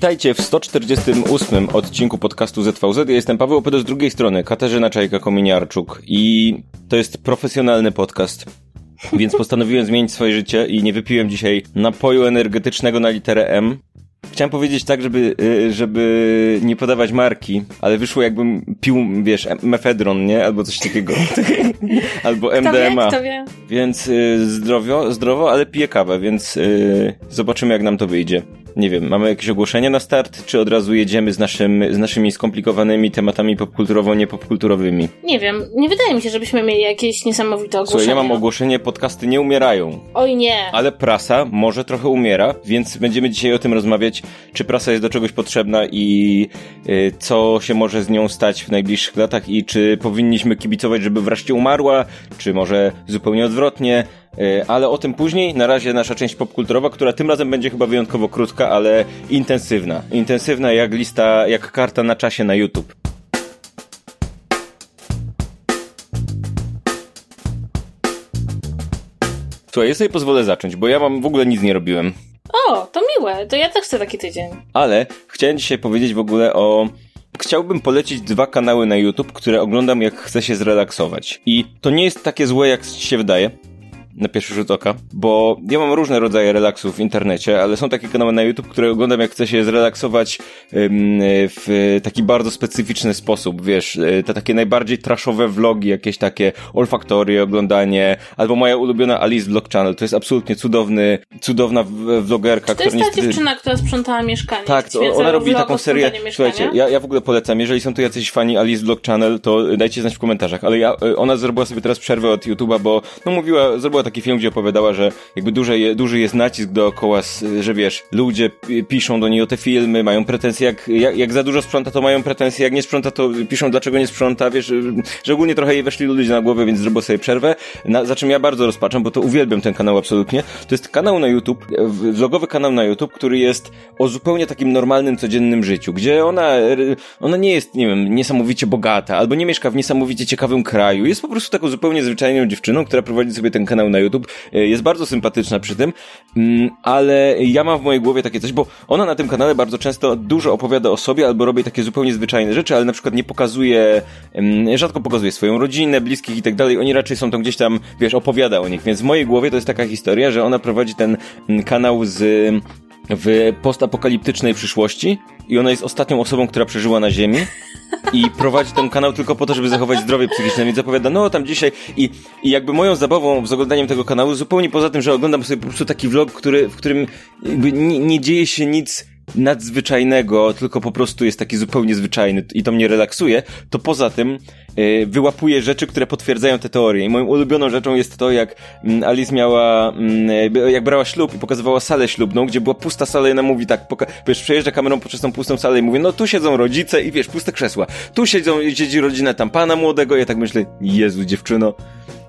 Witajcie w 148 odcinku podcastu ZVZ. Ja jestem Paweł Opeda z drugiej strony, Katarzyna Czajka-Kominiarczuk i to jest profesjonalny podcast. Więc postanowiłem zmienić swoje życie i nie wypiłem dzisiaj napoju energetycznego na literę M. Chciałem powiedzieć tak, żeby, y, żeby nie podawać marki, ale wyszło jakbym pił, wiesz, mefedron, nie? Albo coś takiego. Albo MDMA. Kto wie, kto wie. Więc y, zdrowio, zdrowo, ale piję kawę, więc y, zobaczymy jak nam to wyjdzie. Nie wiem, mamy jakieś ogłoszenia na start, czy od razu jedziemy z, naszym, z naszymi skomplikowanymi tematami popkulturowo-niepopkulturowymi? Nie wiem, nie wydaje mi się, żebyśmy mieli jakieś niesamowite ogłoszenia. Słuchaj, ja mam ogłoszenie, podcasty nie umierają. Oj nie. Ale prasa może trochę umiera, więc będziemy dzisiaj o tym rozmawiać, czy prasa jest do czegoś potrzebna i y, co się może z nią stać w najbliższych latach i czy powinniśmy kibicować, żeby wreszcie umarła, czy może zupełnie odwrotnie. Y, ale o tym później. Na razie nasza część popkulturowa, która tym razem będzie chyba wyjątkowo krótka, ale intensywna. Intensywna jak lista, jak karta na czasie na YouTube. Słuchaj, ja sobie pozwolę zacząć, bo ja mam w ogóle nic nie robiłem. O, to miłe. To ja też chcę taki tydzień. Ale chciałem dzisiaj powiedzieć w ogóle o Chciałbym polecić dwa kanały na YouTube, które oglądam jak chcę się zrelaksować. I to nie jest takie złe, jak się wydaje na pierwszy rzut oka, bo ja mam różne rodzaje relaksów w internecie, ale są takie kanały na YouTube, które oglądam jak chcę się zrelaksować w taki bardzo specyficzny sposób, wiesz, e, te takie najbardziej trashowe vlogi, jakieś takie olfaktory, oglądanie, albo moja ulubiona Alice Vlog Channel, to jest absolutnie cudowny, cudowna vlogerka, która... To jest ta dziewczyna, która sprzątała mieszkanie. Tak, to ona robi taką serię, słuchajcie, ja, ja w ogóle polecam, jeżeli są tu jacyś fani Alice Vlog Channel, to dajcie znać w komentarzach, ale ja, e, ona zrobiła sobie teraz przerwę od YouTube'a, bo, no mówiła, zrobiła taki film, gdzie opowiadała, że jakby duży, duży jest nacisk dookoła, że wiesz, ludzie piszą do niej o te filmy, mają pretensje, jak, jak, jak za dużo sprząta, to mają pretensje, jak nie sprząta, to piszą, dlaczego nie sprząta, wiesz, że ogólnie trochę jej weszli ludzie na głowę, więc zrobił sobie przerwę, na, za czym ja bardzo rozpaczam, bo to uwielbiam ten kanał absolutnie. To jest kanał na YouTube, vlogowy kanał na YouTube, który jest o zupełnie takim normalnym, codziennym życiu, gdzie ona, ona nie jest, nie wiem, niesamowicie bogata, albo nie mieszka w niesamowicie ciekawym kraju, jest po prostu taką zupełnie zwyczajną dziewczyną, która prowadzi sobie ten kanał na YouTube, E, jest bardzo sympatyczna przy tym, mm, ale ja mam w mojej głowie takie coś, bo ona na tym kanale bardzo często dużo opowiada o sobie albo robi takie zupełnie zwyczajne rzeczy, ale na przykład nie pokazuje, mm, rzadko pokazuje swoją rodzinę, bliskich i tak dalej. Oni raczej są tam gdzieś tam, wiesz, opowiada o nich, więc w mojej głowie to jest taka historia, że ona prowadzi ten mm, kanał z w postapokaliptycznej przyszłości i ona jest ostatnią osobą, która przeżyła na Ziemi i prowadzi ten kanał tylko po to, żeby zachować zdrowie psychiczne, więc zapowiada, no tam dzisiaj i, i jakby moją zabawą z oglądaniem tego kanału, zupełnie poza tym, że oglądam sobie po prostu taki vlog, który, w którym nie, nie dzieje się nic nadzwyczajnego, tylko po prostu jest taki zupełnie zwyczajny i to mnie relaksuje, to poza tym yy, wyłapuje rzeczy, które potwierdzają te teorie. I moją ulubioną rzeczą jest to, jak mm, Alice miała, yy, jak brała ślub i pokazywała salę ślubną, gdzie była pusta sala i ona mówi tak, wiesz, przejeżdża kamerą poprzez tą pustą salę i mówi, no tu siedzą rodzice i wiesz, puste krzesła. Tu siedzą, siedzi rodzina tam pana młodego, ja tak myślę, Jezu, dziewczyno,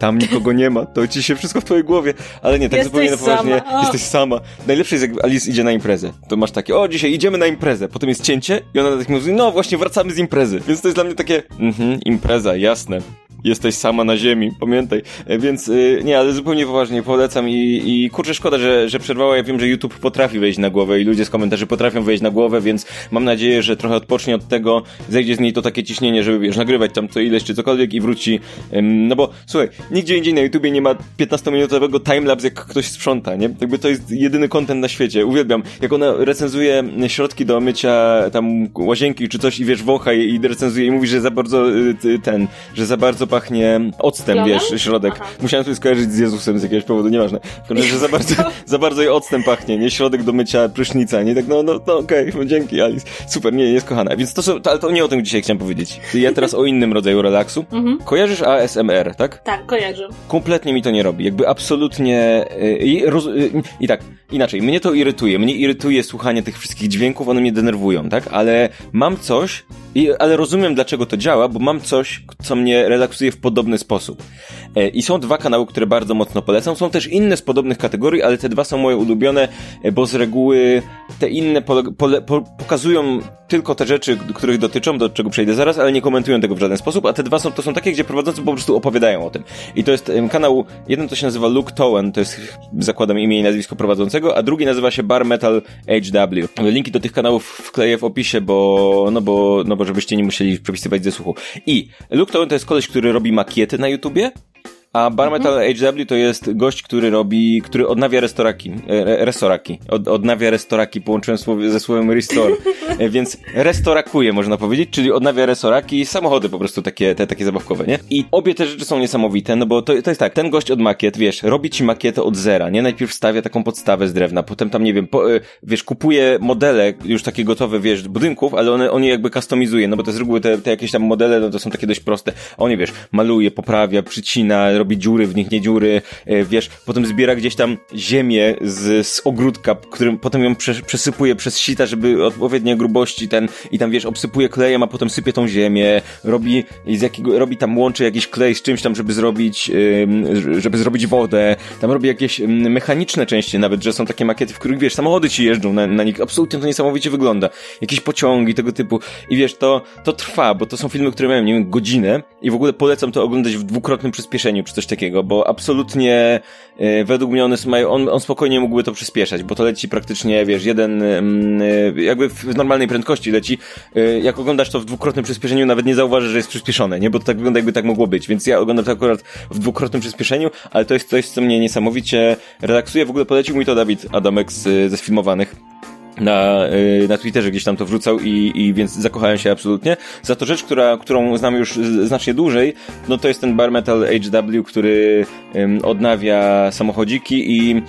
tam nikogo nie ma, to ci się wszystko w twojej głowie, ale nie, tak jesteś zupełnie na poważnie, jesteś sama. Najlepsze jest jak Alice idzie na imprezę, to masz takie, o dzisiaj idziemy na imprezę, potem jest cięcie i ona tak mówi, no właśnie wracamy z imprezy, więc to jest dla mnie takie, mhm, impreza, jasne. Jesteś sama na ziemi, pamiętaj. E, Więc y, nie, ale zupełnie poważnie polecam i, i kurczę, szkoda, że, że przerwała. Ja wiem, że YouTube potrafi wejść na głowę i ludzie z komentarzy potrafią wejść na głowę, więc mam nadzieję, że trochę odpocznie od tego, zejdzie z niej to takie ciśnienie, żeby wiesz, nagrywać tam co ileś czy cokolwiek i wróci. Ym, no bo słuchaj, nigdzie indziej na YouTubie nie ma 15-minutowego timelapse, jak ktoś sprząta, nie? Jakby to jest jedyny content na świecie. Uwielbiam. Jak ona recenzuje środki do mycia tam łazienki czy coś i wiesz, wącha je i recenzuje i mówi, że za bardzo y, ten, że za bardzo pachnie octem, wiesz, środek. Aha. Musiałem sobie skojarzyć z Jezusem z jakiegoś powodu, nieważne. W że za bardzo, za bardzo jej octem pachnie, nie? Środek do mycia prysznica, nie? Tak, no, no, no okej, no, dzięki Alice. Super, nie, jest kochana. Więc to są, to, ale to nie o tym dzisiaj chciałem powiedzieć. Ja teraz o innym rodzaju relaksu. Mhm. Kojarzysz ASMR, tak? Tak, kojarzę. Kompletnie mi to nie robi. Jakby absolutnie. y, I, roz, y, I tak, inaczej, mnie to irytuje. Mnie irytuje słuchanie tych wszystkich dźwięków, one mnie denerwują, tak? Ale mam coś, I, ale rozumiem, dlaczego to działa, bo mam coś, co mnie relaksuje w podobny sposób. E, I są dwa kanały, które bardzo mocno polecam. Są też inne z podobnych kategorii, ale te dwa są moje ulubione, e, bo z reguły te inne pole, pole, po, pokazują tylko te rzeczy, których dotyczą, do czego przejdę zaraz, ale nie komentują tego w żaden sposób, a te dwa są, to są takie, gdzie prowadzący po prostu opowiadają o tym. I to jest kanał, jeden to się nazywa Luke Towen, to jest, zakładam imię i nazwisko prowadzącego, a drugi nazywa się Bar Metal HW. Linki do tych kanałów wkleję w opisie, bo, no bo, no bo żebyście nie musieli przepisywać ze słuchu. I Luke Towen to jest koleś, który robi makiety na YouTubie, a Bar Metal mhm. HW to jest gość, który robi, który odnawia restoraki, e, restoraki, od, odnawia restoraki, połączyłem słowie, ze słowem restore, e, więc restorakuje, można powiedzieć, czyli odnawia restoraki, samochody po prostu takie, te, takie zabawkowe, nie? I obie te rzeczy są niesamowite, no bo to, to jest tak, ten gość od makiet, wiesz, robi ci makietę od zera, nie? Najpierw stawia taką podstawę z drewna, potem tam, nie wiem, po, e, wiesz, kupuje modele już takie gotowe, wiesz, budynków, ale one, on je jakby customizuje, no bo to z reguły te, te jakieś tam modele, no to są takie dość proste, on je, wiesz, maluje, poprawia, przycina, robi dziury w nich, nie dziury, e, wiesz, potem zbiera gdzieś tam ziemię z, z ogródka, którym potem ją przesypuje przez sita, żeby odpowiedniej grubości ten i tam, wiesz, obsypuje klejem, a potem sypie tą ziemię, robi z jakiego, robi tam, łączy jakiś klej z czymś tam, żeby zrobić, żeby zrobić wodę, tam robi jakieś mechaniczne części nawet, że są takie makiety, w których, wiesz, samochody ci jeżdżą na, na nich, absolutnie to niesamowicie wygląda. Jakieś pociągi tego typu. I wiesz, to, to trwa, bo to są filmy, które mają, nie wiem, godzinę i w ogóle polecam to oglądać w dwukrotnym przyspieszeniu, czy coś takiego, bo absolutnie y, według mnie one mają, on, on spokojnie mógłby to przyspieszać, bo to leci praktycznie, wiesz, jeden, y, jakby w normalnej prędkości leci. Y, jak oglądasz to w dwukrotnym przyspieszeniu, nawet nie zauważysz, że jest przyspieszone, nie? Bo to tak wygląda, jakby tak mogło być. Więc ja oglądam to akurat w dwukrotnym przyspieszeniu, ale to jest coś, co mnie niesamowicie relaksuje. W ogóle polecił mi to Dawid Adamek z, ze sfilmowanych na, y, na Twitterze gdzieś tam to wrzucał i, i więc zakochałem się absolutnie. Za to rzecz, która, którą znam już znacznie dłużej, no to jest ten Bar Metal HW, który um, odnawia samochodziki i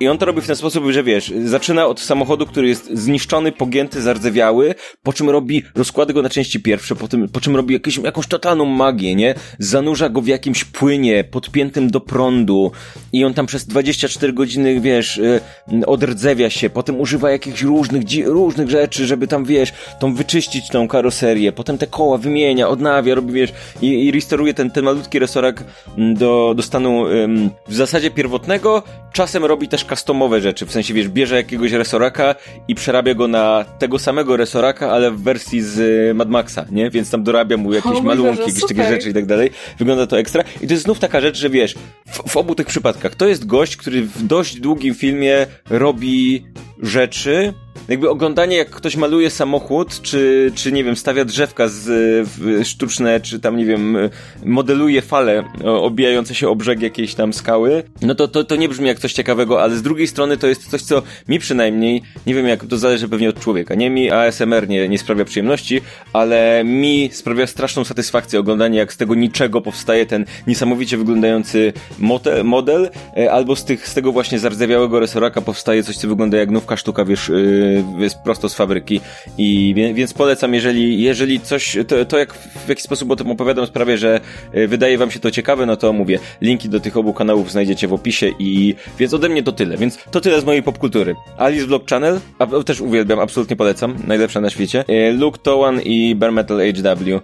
i on to robi w ten sposób, że wiesz, zaczyna od samochodu, który jest zniszczony, pogięty, zardzewiały, po czym robi, rozkłada go na części pierwsze, po, tym, po czym robi jakieś, jakąś totalną magię, nie? Zanurza go w jakimś płynie, podpiętym do prądu i on tam przez 24 godziny, wiesz, yy, odrdzewia się, potem używa jakichś różnych, różnych rzeczy, żeby tam, wiesz, tą wyczyścić tą karoserię, potem te koła wymienia, odnawia, robi, wiesz, i, i restoruje ten, ten malutki resorak do, do stanu yy, w zasadzie pierwotnego, czasem robi też customowe rzeczy, w sensie wiesz, bierze jakiegoś resoraka i przerabia go na tego samego resoraka, ale w wersji z y, Mad Maxa, nie? Więc tam dorabia mu jakieś malunki, jakieś takie rzeczy i tak dalej. Wygląda to ekstra. I to jest znów taka rzecz, że wiesz, w, w obu tych przypadkach to jest gość, który w dość długim filmie robi rzeczy, jakby oglądanie, jak ktoś maluje samochód, czy, czy nie wiem, stawia drzewka z, sztuczne, czy tam, nie wiem, modeluje fale obijające się o brzeg jakiejś tam skały, no to, to, to nie brzmi jak coś ciekawego, ale z drugiej strony to jest coś, co mi przynajmniej, nie wiem jak, to zależy pewnie od człowieka, nie? Mi ASMR nie, nie sprawia przyjemności, ale mi sprawia straszną satysfakcję oglądanie, jak z tego niczego powstaje ten niesamowicie wyglądający model, model albo z, tych, z tego właśnie zardzewiałego resoraka powstaje coś, co wygląda jak nówka sztuka, wiesz, yy, jest prosto z fabryki i więc polecam, jeżeli, jeżeli coś, to, to jak w jaki sposób o tym opowiadam sprawia, że e, wydaje wam się to ciekawe, no to mówię, linki do tych obu kanałów znajdziecie w opisie i więc ode mnie to tyle, więc to tyle z mojej popkultury. Alice Vlog Channel, a, też uwielbiam, absolutnie polecam, najlepsza na świecie. E, Luke Towan i Bare Metal HW.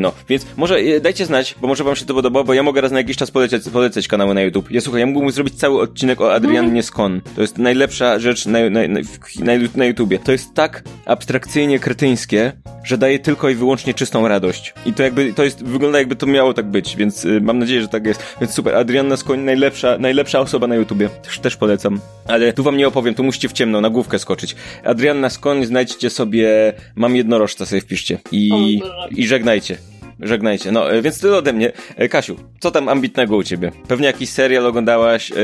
No, więc może dajcie znać, bo może wam się to podoba, bo ja mogę raz na jakiś czas polecać, polecać kanały na YouTube. Ja słuchaj, ja mógłbym zrobić cały odcinek o Adriannie Skon. To jest najlepsza rzecz na, na, na, na na YouTubie. To jest tak abstrakcyjnie kretyńskie, że daje tylko i wyłącznie czystą radość. I to jakby, to jest, wygląda jakby to miało tak być, więc y, mam nadzieję, że tak jest. Więc super, Adrianna Skoń, najlepsza, najlepsza osoba na YouTubie. Też, też polecam. Ale tu wam nie opowiem, tu musicie w ciemno, na główkę skoczyć. Adrianna Skoń, znajdźcie sobie, mam jednorożca sobie wpiszcie. I, i żegnajcie żegnajcie. No, e, więc tyle ode mnie. E, Kasiu, co tam ambitnego u ciebie? Pewnie jakiś serial oglądałaś yy,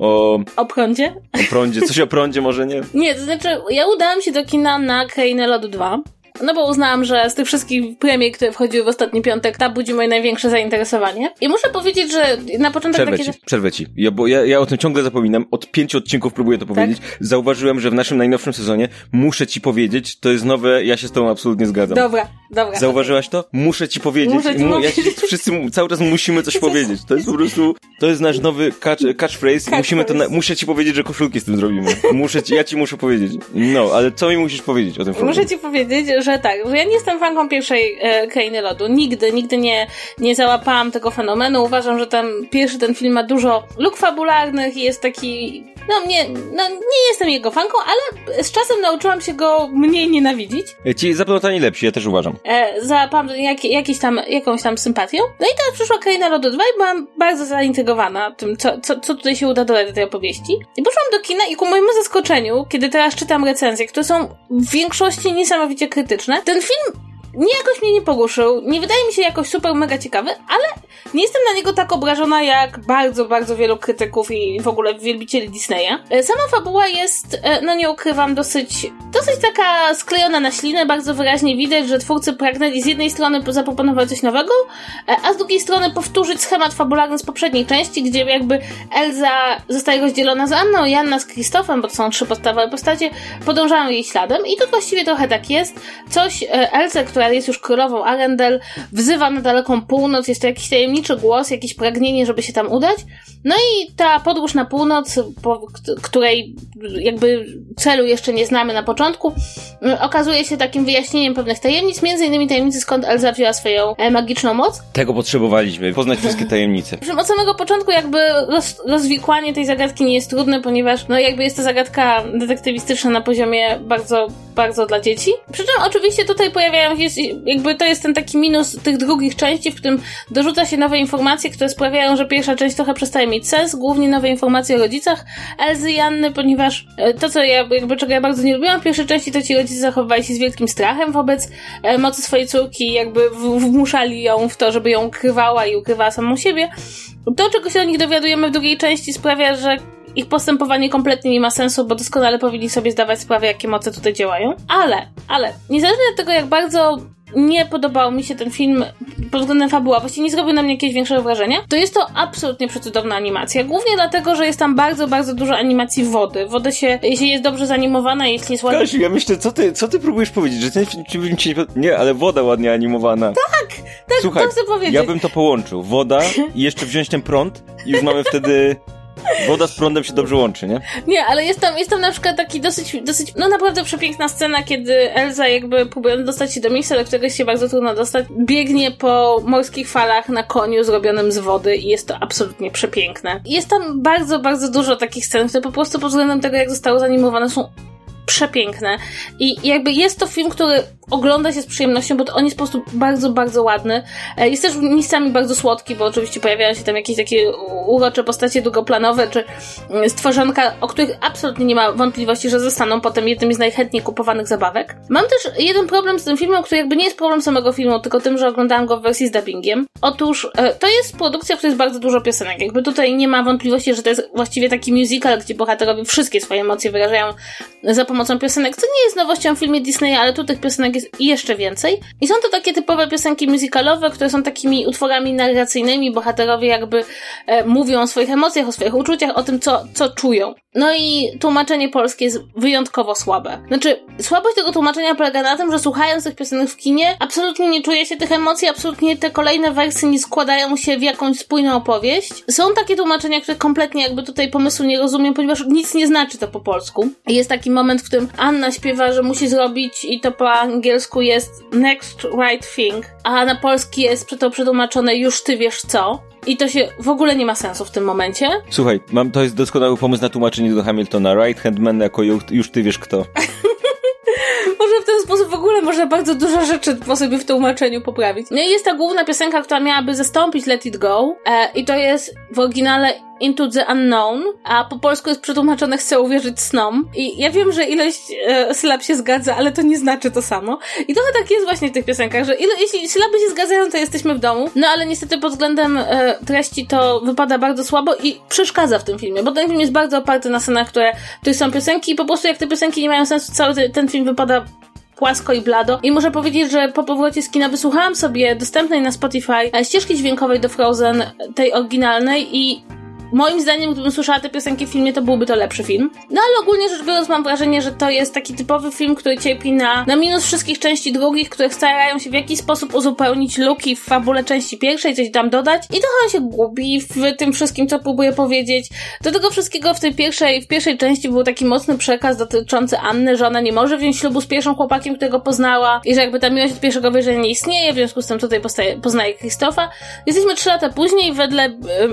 o... O prądzie? O prądzie. Coś o prądzie może nie? Nie, to znaczy ja udałam się do kina na Krainę Lodu 2. No bo uznałam, że z tych wszystkich premii, które wchodziły w ostatni piątek, ta budzi moje największe zainteresowanie. I muszę powiedzieć, że na początek przerwę takie... Ci, przerwę ci, ja, bo ja, ja o tym ciągle zapominam. Od pięciu odcinków próbuję to tak? powiedzieć. Tak? Zauważyłem, że w naszym najnowszym sezonie muszę ci powiedzieć, to jest nowe, ja się z tobą absolutnie zgadzam. Dobra, dobra. Zauważyłaś to? Muszę ci powiedzieć. Muszę ci mu. Ja, wszyscy cały czas musimy coś powiedzieć. To jest po prostu, to jest nasz nowy catch, catchphrase. Catch musimy to, na, muszę ci powiedzieć, że koszulki z tym zrobimy. Muszę ci, ja ci muszę powiedzieć. No, ale co mi musisz powiedzieć o tym? Muszę ci powiedzieć, że że tak, że ja nie jestem fanką pierwszej e, Krainy Lodu. Nigdy, nigdy nie, nie załapałam tego fenomenu. Uważam, że ten pierwszy ten film ma dużo luk fabularnych i jest taki no, nie, no, nie jestem jego fanką, ale z czasem nauczyłam się go mniej nienawidzić. Ci zaplątani lepsi, ja też uważam. E, załapałam jak, jakiś tam, jakąś tam sympatią. No i teraz przyszła Kraina Lodu 2 i byłam bardzo zaintrygowana tym, co, co, co tutaj się uda dodać do tej opowieści. I poszłam do kina i ku mojemu zaskoczeniu, kiedy teraz czytam recenzje, które są w większości niesamowicie krytyczne, ten film nie jakoś mnie nie pogłuszył, nie wydaje mi się jakoś super mega ciekawy, ale nie jestem na niego tak obrażona jak bardzo, bardzo wielu krytyków i w ogóle wielbicieli Disneya. E, sama fabuła jest, e, no nie ukrywam, dosyć, dosyć taka sklejona na ślinę, bardzo wyraźnie widać, że twórcy pragnęli z jednej strony zaproponować coś nowego, e, a z drugiej strony powtórzyć schemat fabularny z poprzedniej części, gdzie jakby Elza zostaje rozdzielona z Anną i Anna z Krzysztofem, bo to są trzy podstawowe postacie, podążają jej śladem i to właściwie trochę tak jest. Coś Elze, która która jest już królową Arendelle, wzywa na daleką północ, jest to jakiś tajemniczy głos, jakieś pragnienie, żeby się tam udać. No i ta podróż na północ, po której jakby celu jeszcze nie znamy na początku, okazuje się takim wyjaśnieniem pewnych tajemnic, między innymi tajemnicy skąd Elza wzięła swoją e, magiczną moc. Tego potrzebowaliśmy, poznać wszystkie tajemnice. Od samego początku jakby roz, rozwikłanie tej zagadki nie jest trudne, ponieważ no jakby jest to zagadka detektywistyczna na poziomie bardzo, bardzo dla dzieci. Przy czym oczywiście tutaj pojawiają się jakby to jest ten taki minus tych drugich części, w którym dorzuca się nowe informacje, które sprawiają, że pierwsza część trochę przestaje mieć sens, głównie nowe informacje o rodzicach Elzy i Anny, ponieważ e, to, co ja, jakby czego ja bardzo nie lubiłam w pierwszej części, to ci rodzice zachowywali się z wielkim strachem wobec e, mocy swojej córki, jakby wmuszali ją w to, żeby ją ukrywała i ukrywała samą siebie. To, czego się o nich dowiadujemy w drugiej części, sprawia, że ich postępowanie kompletnie nie ma sensu, bo doskonale powinni sobie zdawać sprawę, jakie moce tutaj działają. Ale, ale, niezależnie od tego, jak bardzo nie podobał mi się ten film pod względem fabuła, właściwie nie zrobił na mnie jakiegoś większego wrażenia, to jest to absolutnie przecudowna animacja. Głównie dlatego, że jest tam bardzo, bardzo dużo animacji wody. Woda się, jeśli jest dobrze zanimowana, jeśli jest ładnie... Kasiu, ja myślę, co ty, co ty próbujesz powiedzieć, że ten film ci nie... Nie, ale woda ładnie animowana. Tak, tak, Słuchaj, to chcę powiedzieć. ja bym to połączył. Woda i jeszcze wziąć ten prąd i już mamy wtedy Woda z prądem się dobrze łączy, nie? Nie, ale jest tam, jest tam na przykład taki dosyć, dosyć, no naprawdę przepiękna scena, kiedy Elza jakby próbując dostać się do miejsca, do którego się bardzo trudno dostać, biegnie po morskich falach na koniu zrobionym z wody i jest to absolutnie przepiękne. Jest tam bardzo, bardzo dużo takich scen, które po prostu pod względem tego, jak zostały zanimowane, są przepiękne. I jakby jest to film, który ogląda się z przyjemnością, bo on jest po prostu bardzo, bardzo ładny. E, jest też miejscami bardzo słodki, bo oczywiście pojawiają się tam jakieś takie urocze postacie długoplanowe, czy mm, stworzonka, o których absolutnie nie ma wątpliwości, że zostaną potem jednym z najchętniej kupowanych zabawek. Mam też jeden problem z tym filmem, który jakby nie jest problem samego filmu, tylko tym, że oglądałam go w wersji z dubbingiem. Otóż e, to jest produkcja, w której jest bardzo dużo piosenek. Jakby tutaj nie ma wątpliwości, że to jest właściwie taki musical, gdzie bohaterowie wszystkie swoje emocje wyrażają za pomocą piosenek, co nie jest nowością w filmie Disneya, ale tu tych piosenek jest jeszcze więcej. I są to takie typowe piosenki musicalowe, które są takimi utworami narracyjnymi. Bohaterowie jakby e, mówią o swoich emocjach, o swoich uczuciach, o tym, co, co czują. No i tłumaczenie polskie jest wyjątkowo słabe. Znaczy, słabość tego tłumaczenia polega na tym, że słuchając tych piosenek w kinie, absolutnie nie czuje się tych emocji, absolutnie te kolejne wersje nie składają się w jakąś spójną opowieść. Są takie tłumaczenia, które kompletnie jakby tutaj pomysłu nie rozumiem, ponieważ nic nie znaczy to po polsku. Jest taki moment, w którym Anna śpiewa, że musi zrobić i to po angielsku jest next right thing, a na polski jest to przetłumaczone już ty wiesz co. I to się w ogóle nie ma sensu w tym momencie. Słuchaj, mam, to jest doskonały pomysł na tłumaczenie do Hamiltona. Right hand man jako już, już ty wiesz kto. W ten sposób w ogóle można bardzo dużo rzeczy po sobie w tłumaczeniu poprawić. No i jest ta główna piosenka, która miałaby zastąpić Let It Go e, i to jest w oryginale Into the Unknown, a po polsku jest przetłumaczone Chcę uwierzyć snom. I ja wiem, że ilość e, sylab się zgadza, ale to nie znaczy to samo. I trochę tak jest właśnie w tych piosenkach, że ilo, jeśli sylaby się zgadzają, to jesteśmy w domu. No ale niestety pod względem e, treści to wypada bardzo słabo i przeszkadza w tym filmie, bo ten film jest bardzo oparty na scenach, które, których są piosenki i po prostu jak te piosenki nie mają sensu, cały ten film wypada płasko i blado. I muszę powiedzieć, że po powrocie z kina wysłuchałam sobie dostępnej na Spotify ścieżki dźwiękowej do Frozen, tej oryginalnej i moim zdaniem, gdybym słyszała te piosenki w filmie, to byłby to lepszy film. No ale ogólnie rzecz biorąc, mam wrażenie, że to jest taki typowy film, który cierpi na, na minus wszystkich części drugich, które starają się w jakiś sposób uzupełnić luki w fabule części pierwszej, coś tam dodać i trochę się gubi w tym wszystkim, co próbuje powiedzieć. Do tego wszystkiego w tej pierwszej, w pierwszej części był taki mocny przekaz dotyczący Anny, że ona nie może wziąć ślubu z pierwszym chłopakiem, którego poznała i że jakby ta miłość od pierwszego wejrzenia nie istnieje, w związku z tym tutaj poznaje Krzysztofa. Jesteśmy trzy lata później, wedle,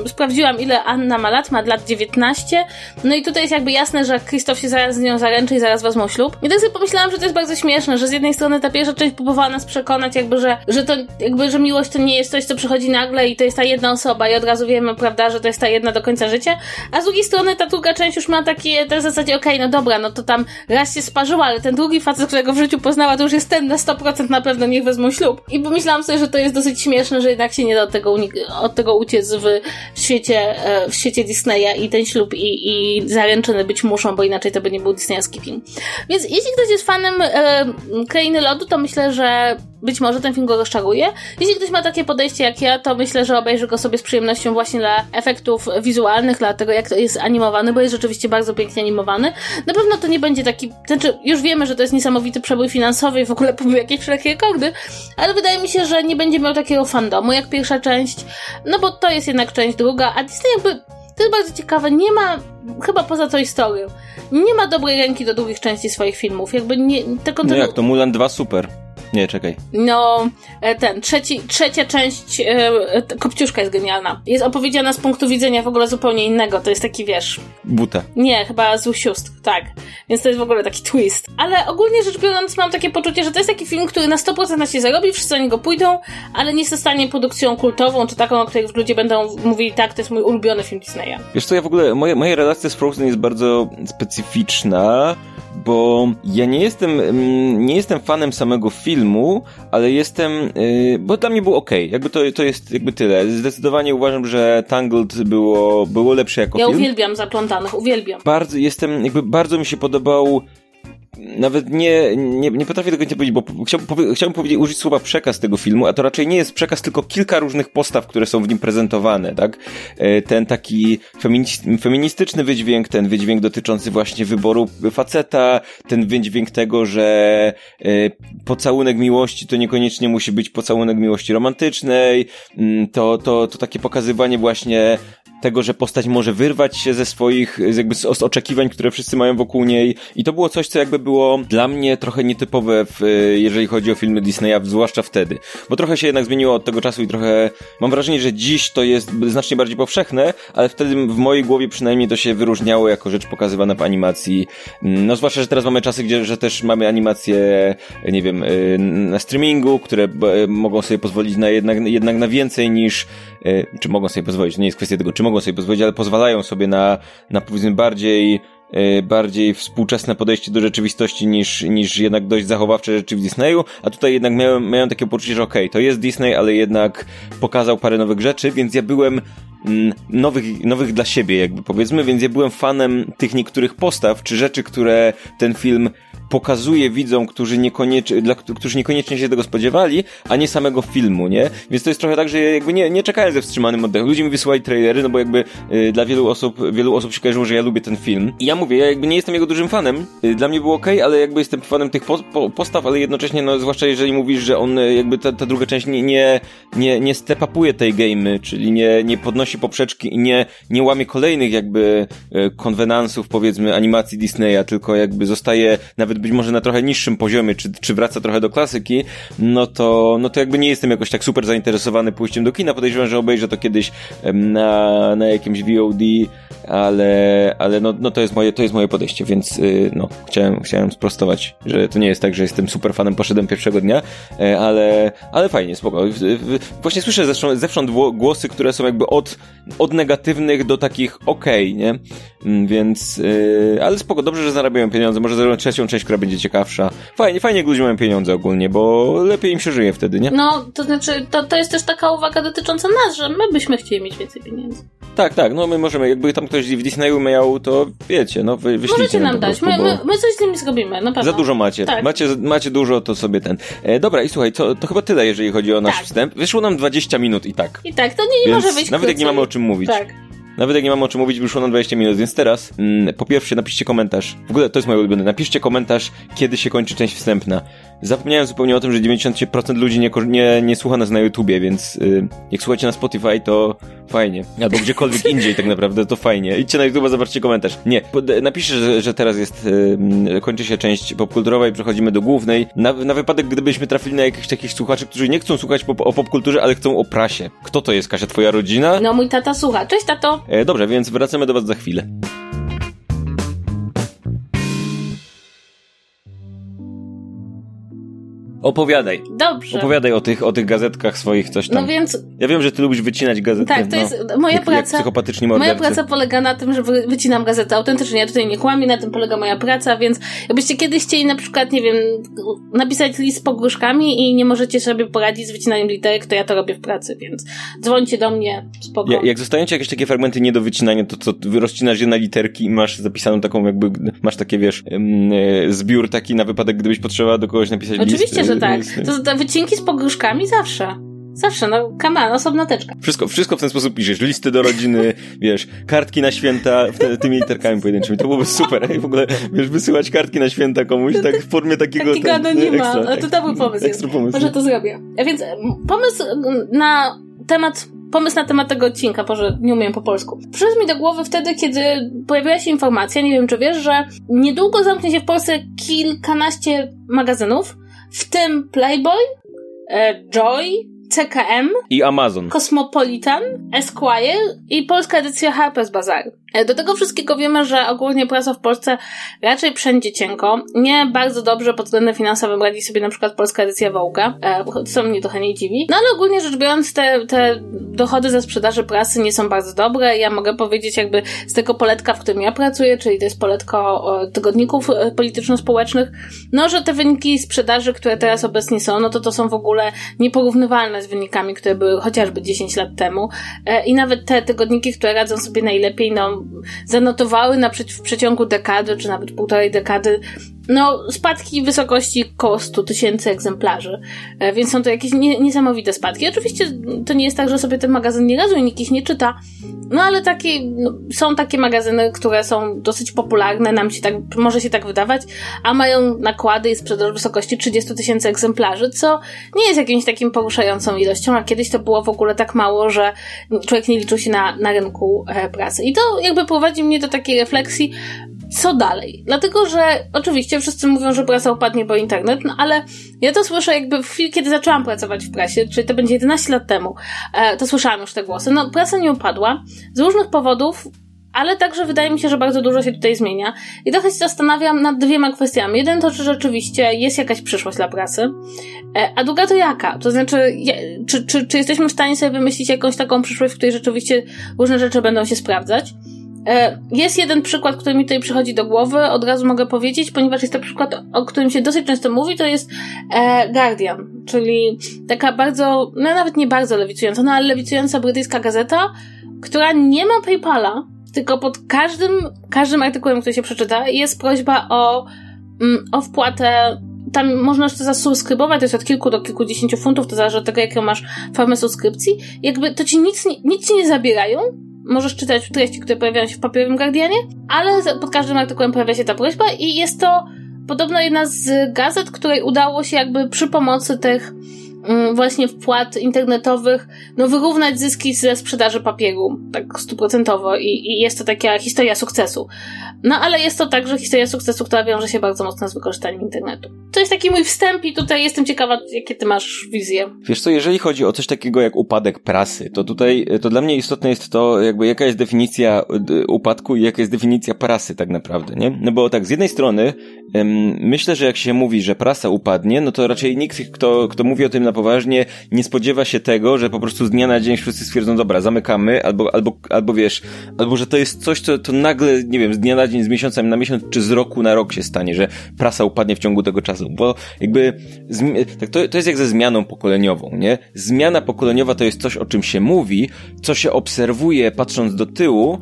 y, sprawdziłam ile Anna ma lat, ma lat 19, no i tutaj jest jakby jasne, że Krzysztof się zaraz z nią zaręczy i zaraz wezmą ślub. I tak sobie pomyślałam, że to jest bardzo śmieszne, że z jednej strony ta pierwsza część próbowała nas przekonać jakby, że, że to jakby, że miłość to nie jest coś, co przychodzi nagle i to jest ta jedna osoba i od razu wiemy, prawda, że to jest ta jedna do końca życia, a z drugiej strony ta druga część już ma takie, te w zasadzie, okej, okay, no dobra, no to tam raz się sparzyła, ale ten drugi facet, którego w życiu poznała, to już jest ten na 100% na pewno, niech wezmą ślub. I pomyślałam sobie, że to jest dosyć śmieszne, że jednak się nie da od tego, od tego uciec w świecie, e, w świecie Disneya i ten ślub i, i zaręczyny być muszą, bo inaczej to by nie był disneyowski film. Więc jeśli ktoś jest fanem e, Krainy Lodu, to myślę, że być może ten film go rozczaruje. Jeśli ktoś ma takie podejście jak ja, to myślę, że obejrzy go sobie z przyjemnością właśnie dla efektów wizualnych, dla tego jak to jest animowany, bo jest rzeczywiście bardzo pięknie animowany. Na pewno to nie będzie taki, znaczy już wiemy, że to jest niesamowity przebój finansowy i w ogóle pobił jakieś wszelkie rekordy, ale wydaje mi się, że nie będzie miał takiego fandomu jak pierwsza część, no bo to jest jednak część druga, a Disney jakby to jest bardzo ciekawe, nie ma, chyba poza tą historią, nie ma dobrej ręki do drugich części swoich filmów. Jakby nie, te kontynu- No jak to Mulan 2 super. Nie, czekaj. No, e, ten, trzeci, trzecia część e, Kopciuszka jest genialna. Jest opowiedziana z punktu widzenia w ogóle zupełnie innego. To jest taki, wiesz... Buta. Nie, chyba złych sióstr, tak. Więc to jest w ogóle taki twist. Ale ogólnie rzecz biorąc mam takie poczucie, że to jest taki film, który na 100% na się zarobi, wszyscy na niego pójdą, ale nie zostanie produkcją kultową, czy taką, o której ludzie będą mówili, tak, to jest mój ulubiony film Disneya. Wiesz co, ja w ogóle, moje, moja relacja z Frozen jest bardzo specyficzna, bo ja nie jestem, mm, nie jestem fanem samego filmu, ale jestem, y, bo dla mnie był ok. Jakby to, to jest jakby tyle. Zdecydowanie uważam, że Tangled było, było lepsze jako ja film. Ja uwielbiam Zaplątanych, uwielbiam. Bardzo, jestem, jakby bardzo mi się podobał nawet nie, nie, nie potrafię tego nie powiedzieć, bo chciałbym, chciałbym powiedzieć, użyć słowa przekaz tego filmu, a to raczej nie jest przekaz, tylko kilka różnych postaw, które są w nim prezentowane, tak? E, ten taki feministyczny wydźwięk, ten wydźwięk dotyczący właśnie wyboru faceta, ten wydźwięk tego, że e, pocałunek miłości to niekoniecznie musi być pocałunek miłości romantycznej, mm, to, to, to takie pokazywanie właśnie tego, że postać może wyrwać się ze swoich, jakby z oczekiwań, które wszyscy mają wokół niej. I to było coś, co jakby było dla mnie trochę nietypowe, w, jeżeli chodzi o filmy Disneya, zwłaszcza wtedy, bo trochę się jednak zmieniło od tego czasu i trochę mam wrażenie, że dziś to jest znacznie bardziej powszechne, ale wtedy w mojej głowie przynajmniej to się wyróżniało jako rzecz pokazywana w animacji, no zwłaszcza, że teraz mamy czasy, gdzie, że też mamy animacje, nie wiem, y, na streamingu, które mogą sobie pozwolić na jednak, jednak na więcej niż, czy mogą sobie pozwolić, to nie jest kwestia tego, czy mogą sobie pozwolić, ale pozwalają sobie na, na powiedzmy bardziej e, bardziej współczesne podejście do rzeczywistości niż, niż jednak dość zachowawcze rzeczy w Disneyu, a tutaj jednak miałem, miałem takie poczucie, że okej, okay, to jest Disney, ale jednak pokazał parę nowych rzeczy, więc ja byłem mm, nowych, nowych dla siebie jakby powiedzmy, więc ja byłem fanem tych niektórych postaw, czy rzeczy, które ten film pokazuje widzom, którzy niekoniecznie, dla, którzy niekoniecznie się tego spodziewali, a nie samego filmu, nie? Więc to jest trochę tak, że jakby nie, nie czekałem ze wstrzymanym oddechem. Ludzie mi wysyłali trailery, no bo jakby y, dla wielu osób, wielu osób się kojarzyło, że ja lubię ten film. I ja mówię, ja jakby nie jestem jego dużym fanem. Y, dla mnie było ok, ale jakby jestem fanem tych po, po, postaw, ale jednocześnie, no zwłaszcza jeżeli mówisz, że on y, jakby ta, ta druga część nie, nie, nie, nie stepapuje tej gamey, czyli nie, nie podnosi poprzeczki i nie, nie łamie kolejnych jakby y, konwenansów, powiedzmy, animacji Disneya, tylko jakby zostaje nawet być może na trochę niższym poziomie, czy, czy wraca trochę do klasyki, no to, no to jakby nie jestem jakoś tak super zainteresowany pójściem do kina. Podejrzewam, że obejrzę to kiedyś na, na jakimś VOD, ale, ale no, no to jest moje, to jest moje podejście, więc y, no, chciałem, chciałem sprostować, że to nie jest tak, że jestem super fanem, poszedłem pierwszego dnia, e, ale, ale fajnie, spoko. Właśnie słyszę zewsząd, głosy, które są jakby od, od negatywnych do takich okej, okay, nie? Mm, więc, yy, ale spoko, dobrze, że zarabiają pieniądze, może zrobią trzecią część, która będzie ciekawsza. Fajnie, fajnie, ludzie mają pieniądze ogólnie, bo lepiej im się żyje wtedy, nie? No, to znaczy, to, to jest też taka uwaga dotycząca nas, że my byśmy chcieli mieć więcej pieniędzy. Tak, tak, no my możemy, jakby tam ktoś w Disneyu miał, to wiecie, no wy, wyślijcie Możecie nam, dać, my, my, my, coś z nimi zrobimy, na pewno. Za dużo macie. Tak. macie, macie dużo, to sobie ten. E, dobra, i słuchaj, to, to chyba tyle, jeżeli chodzi o nasz tak. wstęp. Wyszło nam 20 minut i tak. I tak, to nie, nie może być Nawet krócej. jak nie mamy o czym mówić. Tak. Nawet jak nie mam o czym mówić, wyszło na 20 minut, więc teraz mm, po pierwsze napiszcie komentarz. W ogóle to jest moje ulubione. Napiszcie komentarz, kiedy się kończy część wstępna. Zapomniałem zupełnie o tym, że 90% ludzi nie, nie, nie słucha nas na YouTubie, więc y, jak słuchacie na Spotify, to fajnie. Albo gdziekolwiek indziej tak naprawdę, to fajnie. Idźcie na YouTube, zobaczcie komentarz. Nie, napiszcie, że, że teraz jest, y, kończy się część popkulturowa i przechodzimy do głównej. Na, na wypadek, gdybyśmy trafili na jakichś takich słuchaczy, którzy nie chcą słuchać pop, o popkulturze, ale chcą o prasie. Kto to jest, Kasia, twoja rodzina? No, mój tata słucha. Cześć, tato! E, dobrze, więc wracamy do was za chwilę. Opowiadaj. Dobrze. Opowiadaj o tych, o tych gazetkach swoich, coś tam. No więc... Ja wiem, że ty lubisz wycinać gazety. Tak, to no, jest moja jak, praca. Jak moja praca polega na tym, że wycinam gazety autentycznie. Ja tutaj nie kłamię, na tym polega moja praca, więc jakbyście kiedyś chcieli na przykład, nie wiem, napisać list z pogróżkami i nie możecie sobie poradzić z wycinaniem literek, to ja to robię w pracy, więc dzwońcie do mnie, spoko. Ja, jak zostają ci jakieś takie fragmenty nie do wycinania, to co, rozcinasz je na literki i masz zapisaną taką jakby, masz takie, wiesz, e, zbiór taki na wypadek, gdybyś potrzebował do kogoś napisać Oczywiście, list. Oczywiście, że tak. To, te wycinki z pogróżkami zawsze. Zawsze, no, kaman, osobna teczka. Wszystko, wszystko w ten sposób piszesz. Listy do rodziny, wiesz, kartki na święta, wtedy tymi literkami pojedynczymi. To byłoby super. I w ogóle, wiesz, wysyłać kartki na święta komuś, tak w formie takiego... Takiego anonima. Ekstra, ale to dobry pomysł ekstra pomysł. Może to zrobię. A więc pomysł na temat pomysł na temat tego odcinka, Boże, nie umiem po polsku. Przyszedł mi do głowy wtedy, kiedy pojawiła się informacja, nie wiem czy wiesz, że niedługo zamknie się w Polsce kilkanaście magazynów, w tym Playboy, e, Joy, CKM i Amazon, Cosmopolitan, Esquire i polska edycja Harper's Bazaar. E, do tego wszystkiego wiemy, że ogólnie prasa w Polsce raczej wszędzie cienko. Nie bardzo dobrze pod względem finansowym radzi sobie na przykład polska edycja Wołga, e, co mnie trochę nie dziwi. No ale ogólnie rzecz biorąc, te, te dochody ze sprzedaży prasy nie są bardzo dobre. Ja mogę powiedzieć jakby z tego poletka, w którym ja pracuję, czyli to jest poletko tygodników e, polityczno-społecznych, no że te wyniki sprzedaży, które teraz obecnie są, no to to są w ogóle nieporównywalne z wynikami, które były chociażby 10 lat temu. I nawet te tygodniki, które radzą sobie najlepiej, no zanotowały na w przeciągu dekady, czy nawet półtorej dekady, no, spadki wysokości około 100 tysięcy egzemplarzy. E, więc są to jakieś nie, niesamowite spadki. Oczywiście to nie jest tak, że sobie ten magazyn nie razu i nikt ich nie czyta, no ale takie, no, są takie magazyny, które są dosyć popularne, nam się tak, może się tak wydawać, a mają nakłady i sprzedaż wysokości 30 tysięcy egzemplarzy, co nie jest jakimś takim poruszającą ilością, a kiedyś to było w ogóle tak mało, że człowiek nie liczył się na, na rynku e, pracy. I to jakby prowadzi mnie do takiej refleksji, co dalej? Dlatego, że oczywiście wszyscy mówią, że prasa upadnie, bo internet, no ale ja to słyszę jakby w chwili, kiedy zaczęłam pracować w prasie, czyli to będzie 11 lat temu, e, to słyszałam już te głosy. No, prasa nie upadła z różnych powodów, ale także wydaje mi się, że bardzo dużo się tutaj zmienia. I trochę się zastanawiam nad dwiema kwestiami. Jeden to, czy rzeczywiście jest jakaś przyszłość dla prasy, e, a druga to jaka? To znaczy, czy, czy, czy jesteśmy w stanie sobie wymyślić jakąś taką przyszłość, w której rzeczywiście różne rzeczy będą się sprawdzać? E, jest jeden przykład, który mi tutaj przychodzi do głowy, od razu mogę powiedzieć, ponieważ jest to przykład, o którym się dosyć często mówi, to jest e, Guardian, czyli taka bardzo, no nawet nie bardzo lewicująca, no ale lewicująca brytyjska gazeta, która nie ma PayPala, tylko pod każdym, każdym artykułem, który się przeczyta, jest prośba o, mm, o wpłatę tam można jeszcze zasubskrybować, to jest od kilku do kilkudziesięciu funtów, to zależy od tego, jaką masz formę subskrypcji. Jakby to ci nic, nic ci nie zabierają, możesz czytać treści, które pojawiają się w papierowym Guardianie, ale pod każdym artykułem pojawia się ta prośba i jest to podobno jedna z gazet, której udało się jakby przy pomocy tych właśnie wpłat internetowych, no wyrównać zyski ze sprzedaży papieru, tak stuprocentowo i, i jest to taka historia sukcesu. No ale jest to także historia sukcesu, która wiąże się bardzo mocno z wykorzystaniem internetu. To jest taki mój wstęp i tutaj jestem ciekawa, jakie ty masz wizje. Wiesz co, jeżeli chodzi o coś takiego jak upadek prasy, to tutaj, to dla mnie istotne jest to, jakby jaka jest definicja upadku i jaka jest definicja prasy tak naprawdę, nie? No bo tak, z jednej strony myślę, że jak się mówi, że prasa upadnie, no to raczej nikt, kto, kto mówi o tym na poważnie, nie spodziewa się tego, że po prostu z dnia na dzień wszyscy stwierdzą, dobra, zamykamy, albo, albo, albo wiesz, albo że to jest coś, co to nagle, nie wiem, z dnia na dzień, z miesiąca na miesiąc, czy z roku na rok się stanie, że prasa upadnie w ciągu tego czasu, bo jakby, tak to, to jest jak ze zmianą pokoleniową, nie? Zmiana pokoleniowa to jest coś, o czym się mówi, co się obserwuje patrząc do tyłu,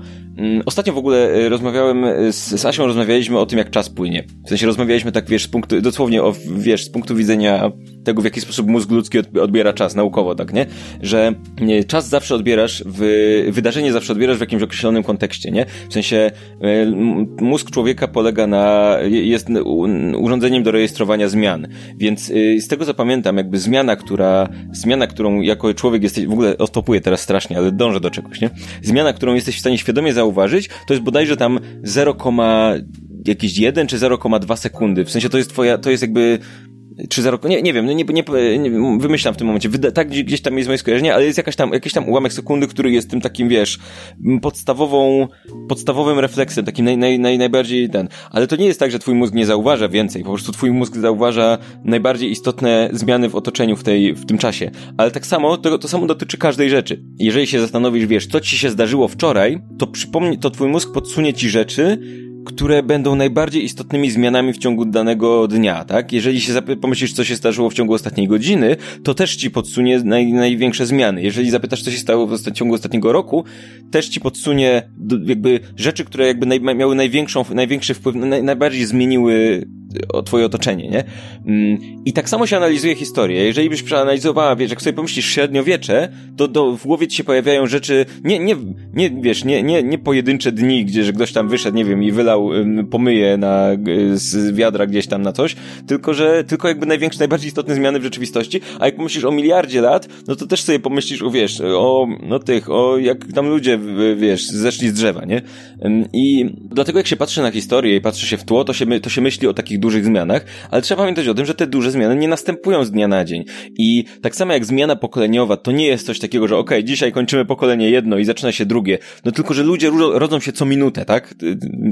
ostatnio w ogóle e, rozmawiałem e, z, z Asią, rozmawialiśmy o tym, jak czas płynie. W sensie rozmawialiśmy tak, wiesz, z punktu, dosłownie o, wiesz, z punktu widzenia tego, w jaki sposób mózg ludzki odbiera czas naukowo, tak, nie? Że nie, czas zawsze odbierasz w, wydarzenie zawsze odbierasz w jakimś określonym kontekście, nie? W sensie mózg człowieka polega na, jest urządzeniem do rejestrowania zmian, więc y, z tego co pamiętam, jakby zmiana, która, zmiana, którą jako człowiek jesteś, w ogóle ostopuję teraz strasznie, ale dążę do czegoś, nie? Zmiana, którą jesteś w stanie świadomie zauważyć, to jest bodajże tam 0, jakiś 1 czy 0,2 sekundy. W sensie to jest twoja, to jest jakby czy za rok, nie, nie wiem, no nie, nie, nie, wymyślam w tym momencie, Wyda, tak gdzieś tam jest moje skojarzenie, ale jest jakaś tam, jakiś tam ułamek sekundy, który jest tym takim, wiesz, podstawową, podstawowym refleksem, takim naj, naj, naj, najbardziej ten, ale to nie jest tak, że twój mózg nie zauważa więcej, po prostu twój mózg zauważa najbardziej istotne zmiany w otoczeniu w tej, w tym czasie, ale tak samo, to, to samo dotyczy każdej rzeczy. Jeżeli się zastanowisz, wiesz, co ci się zdarzyło wczoraj, to przypomni, to twój mózg podsunie ci rzeczy, które będą najbardziej istotnymi zmianami w ciągu danego dnia, tak? Jeżeli się pomyślisz, co się zdarzyło w ciągu ostatniej godziny, to też ci podsunie naj, największe zmiany. Jeżeli zapytasz, co się stało w ciągu ostatniego roku, też ci podsunie jakby rzeczy, które jakby naj, miały największą, największy wpływ, naj, najbardziej zmieniły o twoje otoczenie, nie? Mm, I tak samo się analizuje historię. Jeżeli byś przeanalizowała, wiesz, jak sobie pomyślisz średniowiecze, to do, w głowie ci się pojawiają rzeczy, nie, nie, nie, wiesz, nie, nie, nie pojedyncze dni, gdzie że ktoś tam wyszedł, nie wiem, i wylał pomyje na, z wiadra gdzieś tam na coś, tylko że, tylko jakby największe, najbardziej istotne zmiany w rzeczywistości, a jak pomyślisz o miliardzie lat, no to też sobie pomyślisz o, wiesz, o, no tych, o, jak tam ludzie, wiesz, zeszli z drzewa, nie? I dlatego jak się patrzy na historię i patrzy się w tło, to się, to się myśli o takich dużych zmianach, ale trzeba pamiętać o tym, że te duże zmiany nie następują z dnia na dzień. I tak samo jak zmiana pokoleniowa, to nie jest coś takiego, że okej, okay, dzisiaj kończymy pokolenie jedno i zaczyna się drugie, no tylko, że ludzie rodzą się co minutę, tak?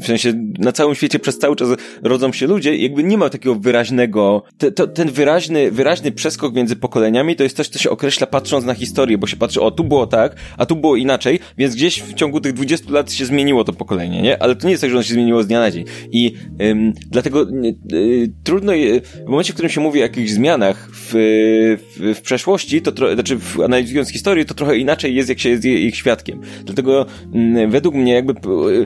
W sensie na całym świecie przez cały czas rodzą się ludzie i jakby nie ma takiego wyraźnego, te, to, ten wyraźny, wyraźny przeskok między pokoleniami to jest coś, co się określa patrząc na historię, bo się patrzy, o tu było tak, a tu było inaczej, więc gdzieś w ciągu tych 20 lat się zmieniło to pokolenie, nie? Ale to nie jest tak, że ono się zmieniło z dnia na dzień. I ym, dlatego Y, trudno, w momencie, w którym się mówi o jakichś zmianach w, w, w przeszłości, to tro, znaczy w, analizując historię, to trochę inaczej jest, jak się jest ich świadkiem. Dlatego mm, według mnie jakby y,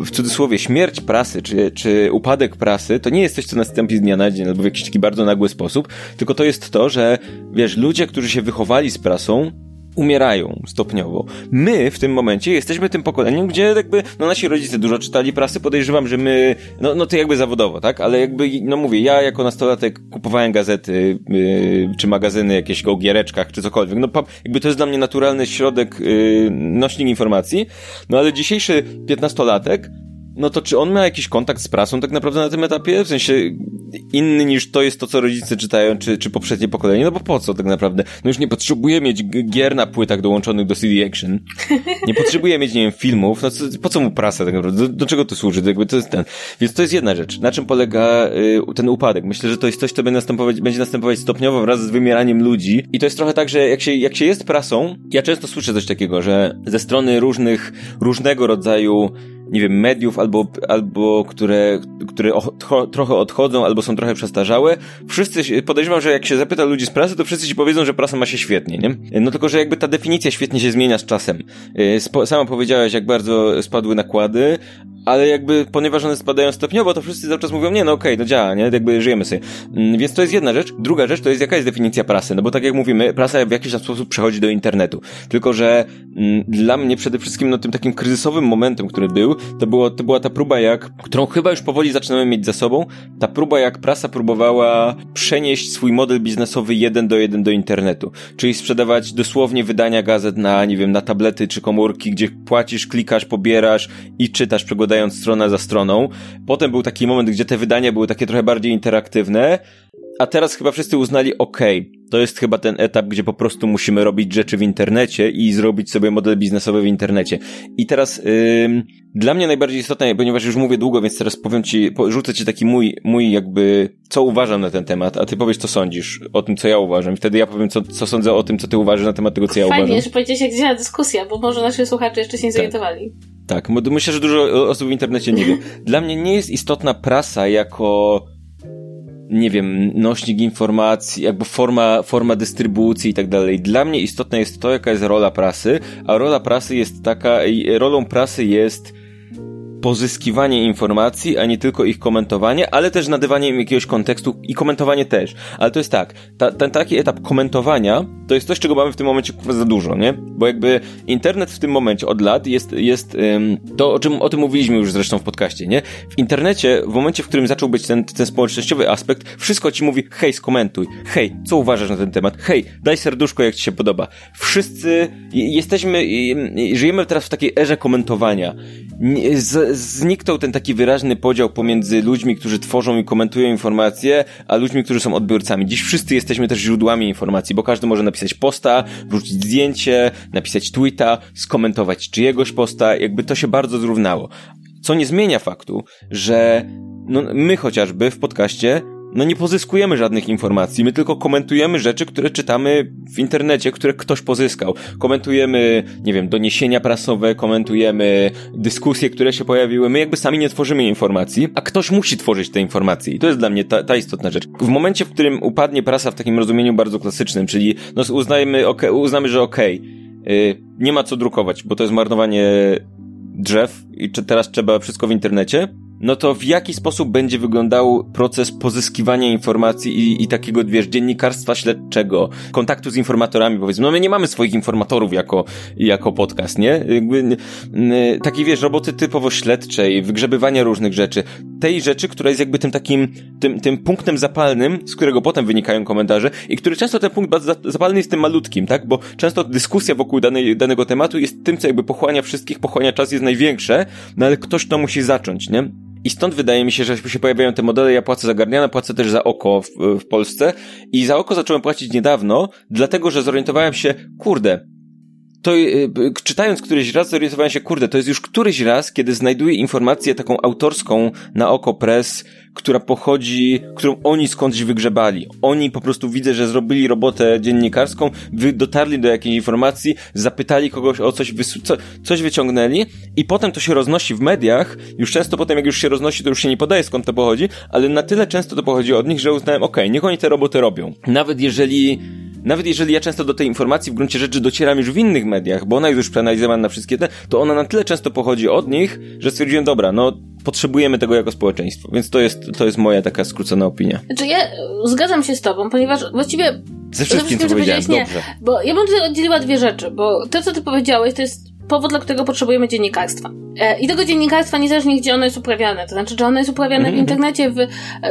w cudzysłowie śmierć prasy, czy, czy upadek prasy, to nie jest coś, co nastąpi z dnia na dzień, albo w jakiś taki bardzo nagły sposób, tylko to jest to, że wiesz, ludzie, którzy się wychowali z prasą, umierają stopniowo. My w tym momencie jesteśmy tym pokoleniem, gdzie jakby, no nasi rodzice dużo czytali prasy, podejrzewam, że my, no, no to jakby zawodowo, tak? Ale jakby, no mówię, ja jako nastolatek kupowałem gazety, yy, czy magazyny jakieś o giereczkach, czy cokolwiek. No jakby to jest dla mnie naturalny środek, yy, nośnik informacji. No ale dzisiejszy piętnastolatek no to czy on ma jakiś kontakt z prasą tak naprawdę na tym etapie? W sensie inny niż to jest to, co rodzice czytają, czy, czy poprzednie pokolenie? No bo po co tak naprawdę? No już nie potrzebuję mieć gier na płytach dołączonych do CD Action. Nie potrzebuję mieć, nie wiem, filmów. No co, po co mu prasa tak naprawdę? Do, do, czego to służy? To jakby to jest ten. Więc to jest jedna rzecz. Na czym polega y, ten upadek? Myślę, że to jest coś, co będzie następować, będzie następować stopniowo wraz z wymieraniem ludzi. I to jest trochę tak, że jak się, jak się jest prasą, ja często słyszę coś takiego, że ze strony różnych, różnego rodzaju nie wiem, mediów albo, albo które, które trochę odchodzą albo są trochę przestarzałe, wszyscy, podejrzewam, że jak się zapyta ludzi z prasy, to wszyscy ci powiedzą, że prasa ma się świetnie, nie? No tylko, że jakby ta definicja świetnie się zmienia z czasem. Y, sama powiedziałeś, jak bardzo spadły nakłady, ale jakby, ponieważ one spadają stopniowo, to wszyscy cały czas mówią, nie, no okej, okay, no działa, nie, jakby żyjemy sobie. Mm, więc to jest jedna rzecz. Druga rzecz to jest, jaka jest definicja prasy, no bo tak jak mówimy, prasa w jakiś tam sposób przechodzi do internetu. Tylko, że mm, dla mnie przede wszystkim, no tym takim kryzysowym momentem, który był, to, było, to była ta próba jak, którą chyba już powoli zaczynamy mieć za sobą, ta próba jak prasa próbowała przenieść swój model biznesowy jeden do jeden do internetu. Czyli sprzedawać dosłownie wydania gazet na, nie wiem, na tablety czy komórki, gdzie płacisz, klikasz, pobierasz i czytasz, przeglądając stronę za stroną. Potem był taki moment, gdzie te wydania były takie trochę bardziej interaktywne, a teraz chyba wszyscy uznali, ok, to jest chyba ten etap, gdzie po prostu musimy robić rzeczy w internecie i zrobić sobie model biznesowy w internecie. I teraz ym, dla mnie najbardziej istotne, ponieważ już mówię długo, więc teraz powiem ci, rzucę ci taki mój, mój jakby, co uważam na ten temat, a ty powiesz, co sądzisz o tym, co ja uważam. I wtedy ja powiem, co, co sądzę o tym, co ty uważasz na temat tego, co ja Fajnie, uważam. Fajnie, że powiedziałeś, jak działa dyskusja, bo może nasi słuchacze jeszcze się nie tak. zorientowali. Tak, myślę, że dużo osób w internecie nie wie. Dla mnie nie jest istotna prasa jako nie wiem, nośnik informacji, jakby forma, forma dystrybucji i tak dalej. Dla mnie istotne jest to, jaka jest rola prasy, a rola prasy jest taka, rolą prasy jest pozyskiwanie informacji, a nie tylko ich komentowanie, ale też nadawanie im jakiegoś kontekstu i komentowanie też. Ale to jest tak, ta, ten taki etap komentowania to jest coś, czego mamy w tym momencie za dużo, nie? Bo jakby internet w tym momencie od lat jest, jest ym, to, o czym o tym mówiliśmy już zresztą w podcaście, nie? W internecie, w momencie, w którym zaczął być ten, ten społecznościowy aspekt, wszystko ci mówi, hej, skomentuj, hej, co uważasz na ten temat, hej, daj serduszko, jak ci się podoba. Wszyscy jesteśmy, żyjemy teraz w takiej erze komentowania. Z, zniknął ten taki wyraźny podział pomiędzy ludźmi, którzy tworzą i komentują informacje, a ludźmi, którzy są odbiorcami. Dziś wszyscy jesteśmy też źródłami informacji, bo każdy może napisać posta, wrzucić zdjęcie, napisać tweeta, skomentować czyjegoś posta, jakby to się bardzo zrównało. Co nie zmienia faktu, że no, my chociażby w podcaście no nie pozyskujemy żadnych informacji, my tylko komentujemy rzeczy, które czytamy w internecie, które ktoś pozyskał. Komentujemy, nie wiem, doniesienia prasowe, komentujemy dyskusje, które się pojawiły. My jakby sami nie tworzymy informacji, a ktoś musi tworzyć te informacje. I to jest dla mnie ta, ta istotna rzecz. W momencie, w którym upadnie prasa w takim rozumieniu bardzo klasycznym, czyli no uznajmy, okay, uznamy, że okej, okay, yy, nie ma co drukować, bo to jest marnowanie drzew i czy teraz trzeba wszystko w internecie, no to w jaki sposób będzie wyglądał proces pozyskiwania informacji i, i takiego, wiesz, dziennikarstwa śledczego, kontaktu z informatorami, powiedzmy. No my nie mamy swoich informatorów jako, jako podcast, nie? Jakby, takiej, wiesz, roboty typowo śledczej, wygrzebywania różnych rzeczy. Tej rzeczy, która jest jakby tym takim, tym, tym punktem zapalnym, z którego potem wynikają komentarze i który często ten punkt zapalny jest tym malutkim, tak? Bo często dyskusja wokół danej, danego tematu jest tym, co jakby pochłania wszystkich, pochłania czas, jest największe, no ale ktoś to musi zacząć, nie? I stąd wydaje mi się, że się pojawiają te modele, ja płacę za Guardiana, płacę też za oko w, w Polsce. I za oko zacząłem płacić niedawno, dlatego, że zorientowałem się, kurde, to yy, czytając któryś raz zorientowałem się, kurde, to jest już któryś raz, kiedy znajduję informację taką autorską na oko press, która pochodzi, którą oni skądś wygrzebali. Oni po prostu widzę, że zrobili robotę dziennikarską, dotarli do jakiejś informacji, zapytali kogoś o coś, co, coś wyciągnęli i potem to się roznosi w mediach. Już często potem, jak już się roznosi, to już się nie podaje skąd to pochodzi, ale na tyle często to pochodzi od nich, że uznałem, okej, okay, niech oni te roboty robią. Nawet jeżeli nawet jeżeli ja często do tej informacji w gruncie rzeczy docieram już w innych mediach, bo ona jest już przeanalizowana na wszystkie te, to ona na tyle często pochodzi od nich, że stwierdziłem, dobra, no potrzebujemy tego jako społeczeństwo. Więc to jest, to jest moja taka skrócona opinia. Znaczy ja zgadzam się z tobą, ponieważ właściwie... Ze wszystkim, co powiedziałeś, nie, dobrze. Bo ja bym tutaj oddzieliła dwie rzeczy, bo to, co ty powiedziałeś, to jest powód, dla którego potrzebujemy dziennikarstwa. E, I tego dziennikarstwa niezależnie gdzie ono jest uprawiane. To znaczy, czy ono jest uprawiane w mhm. internecie, w,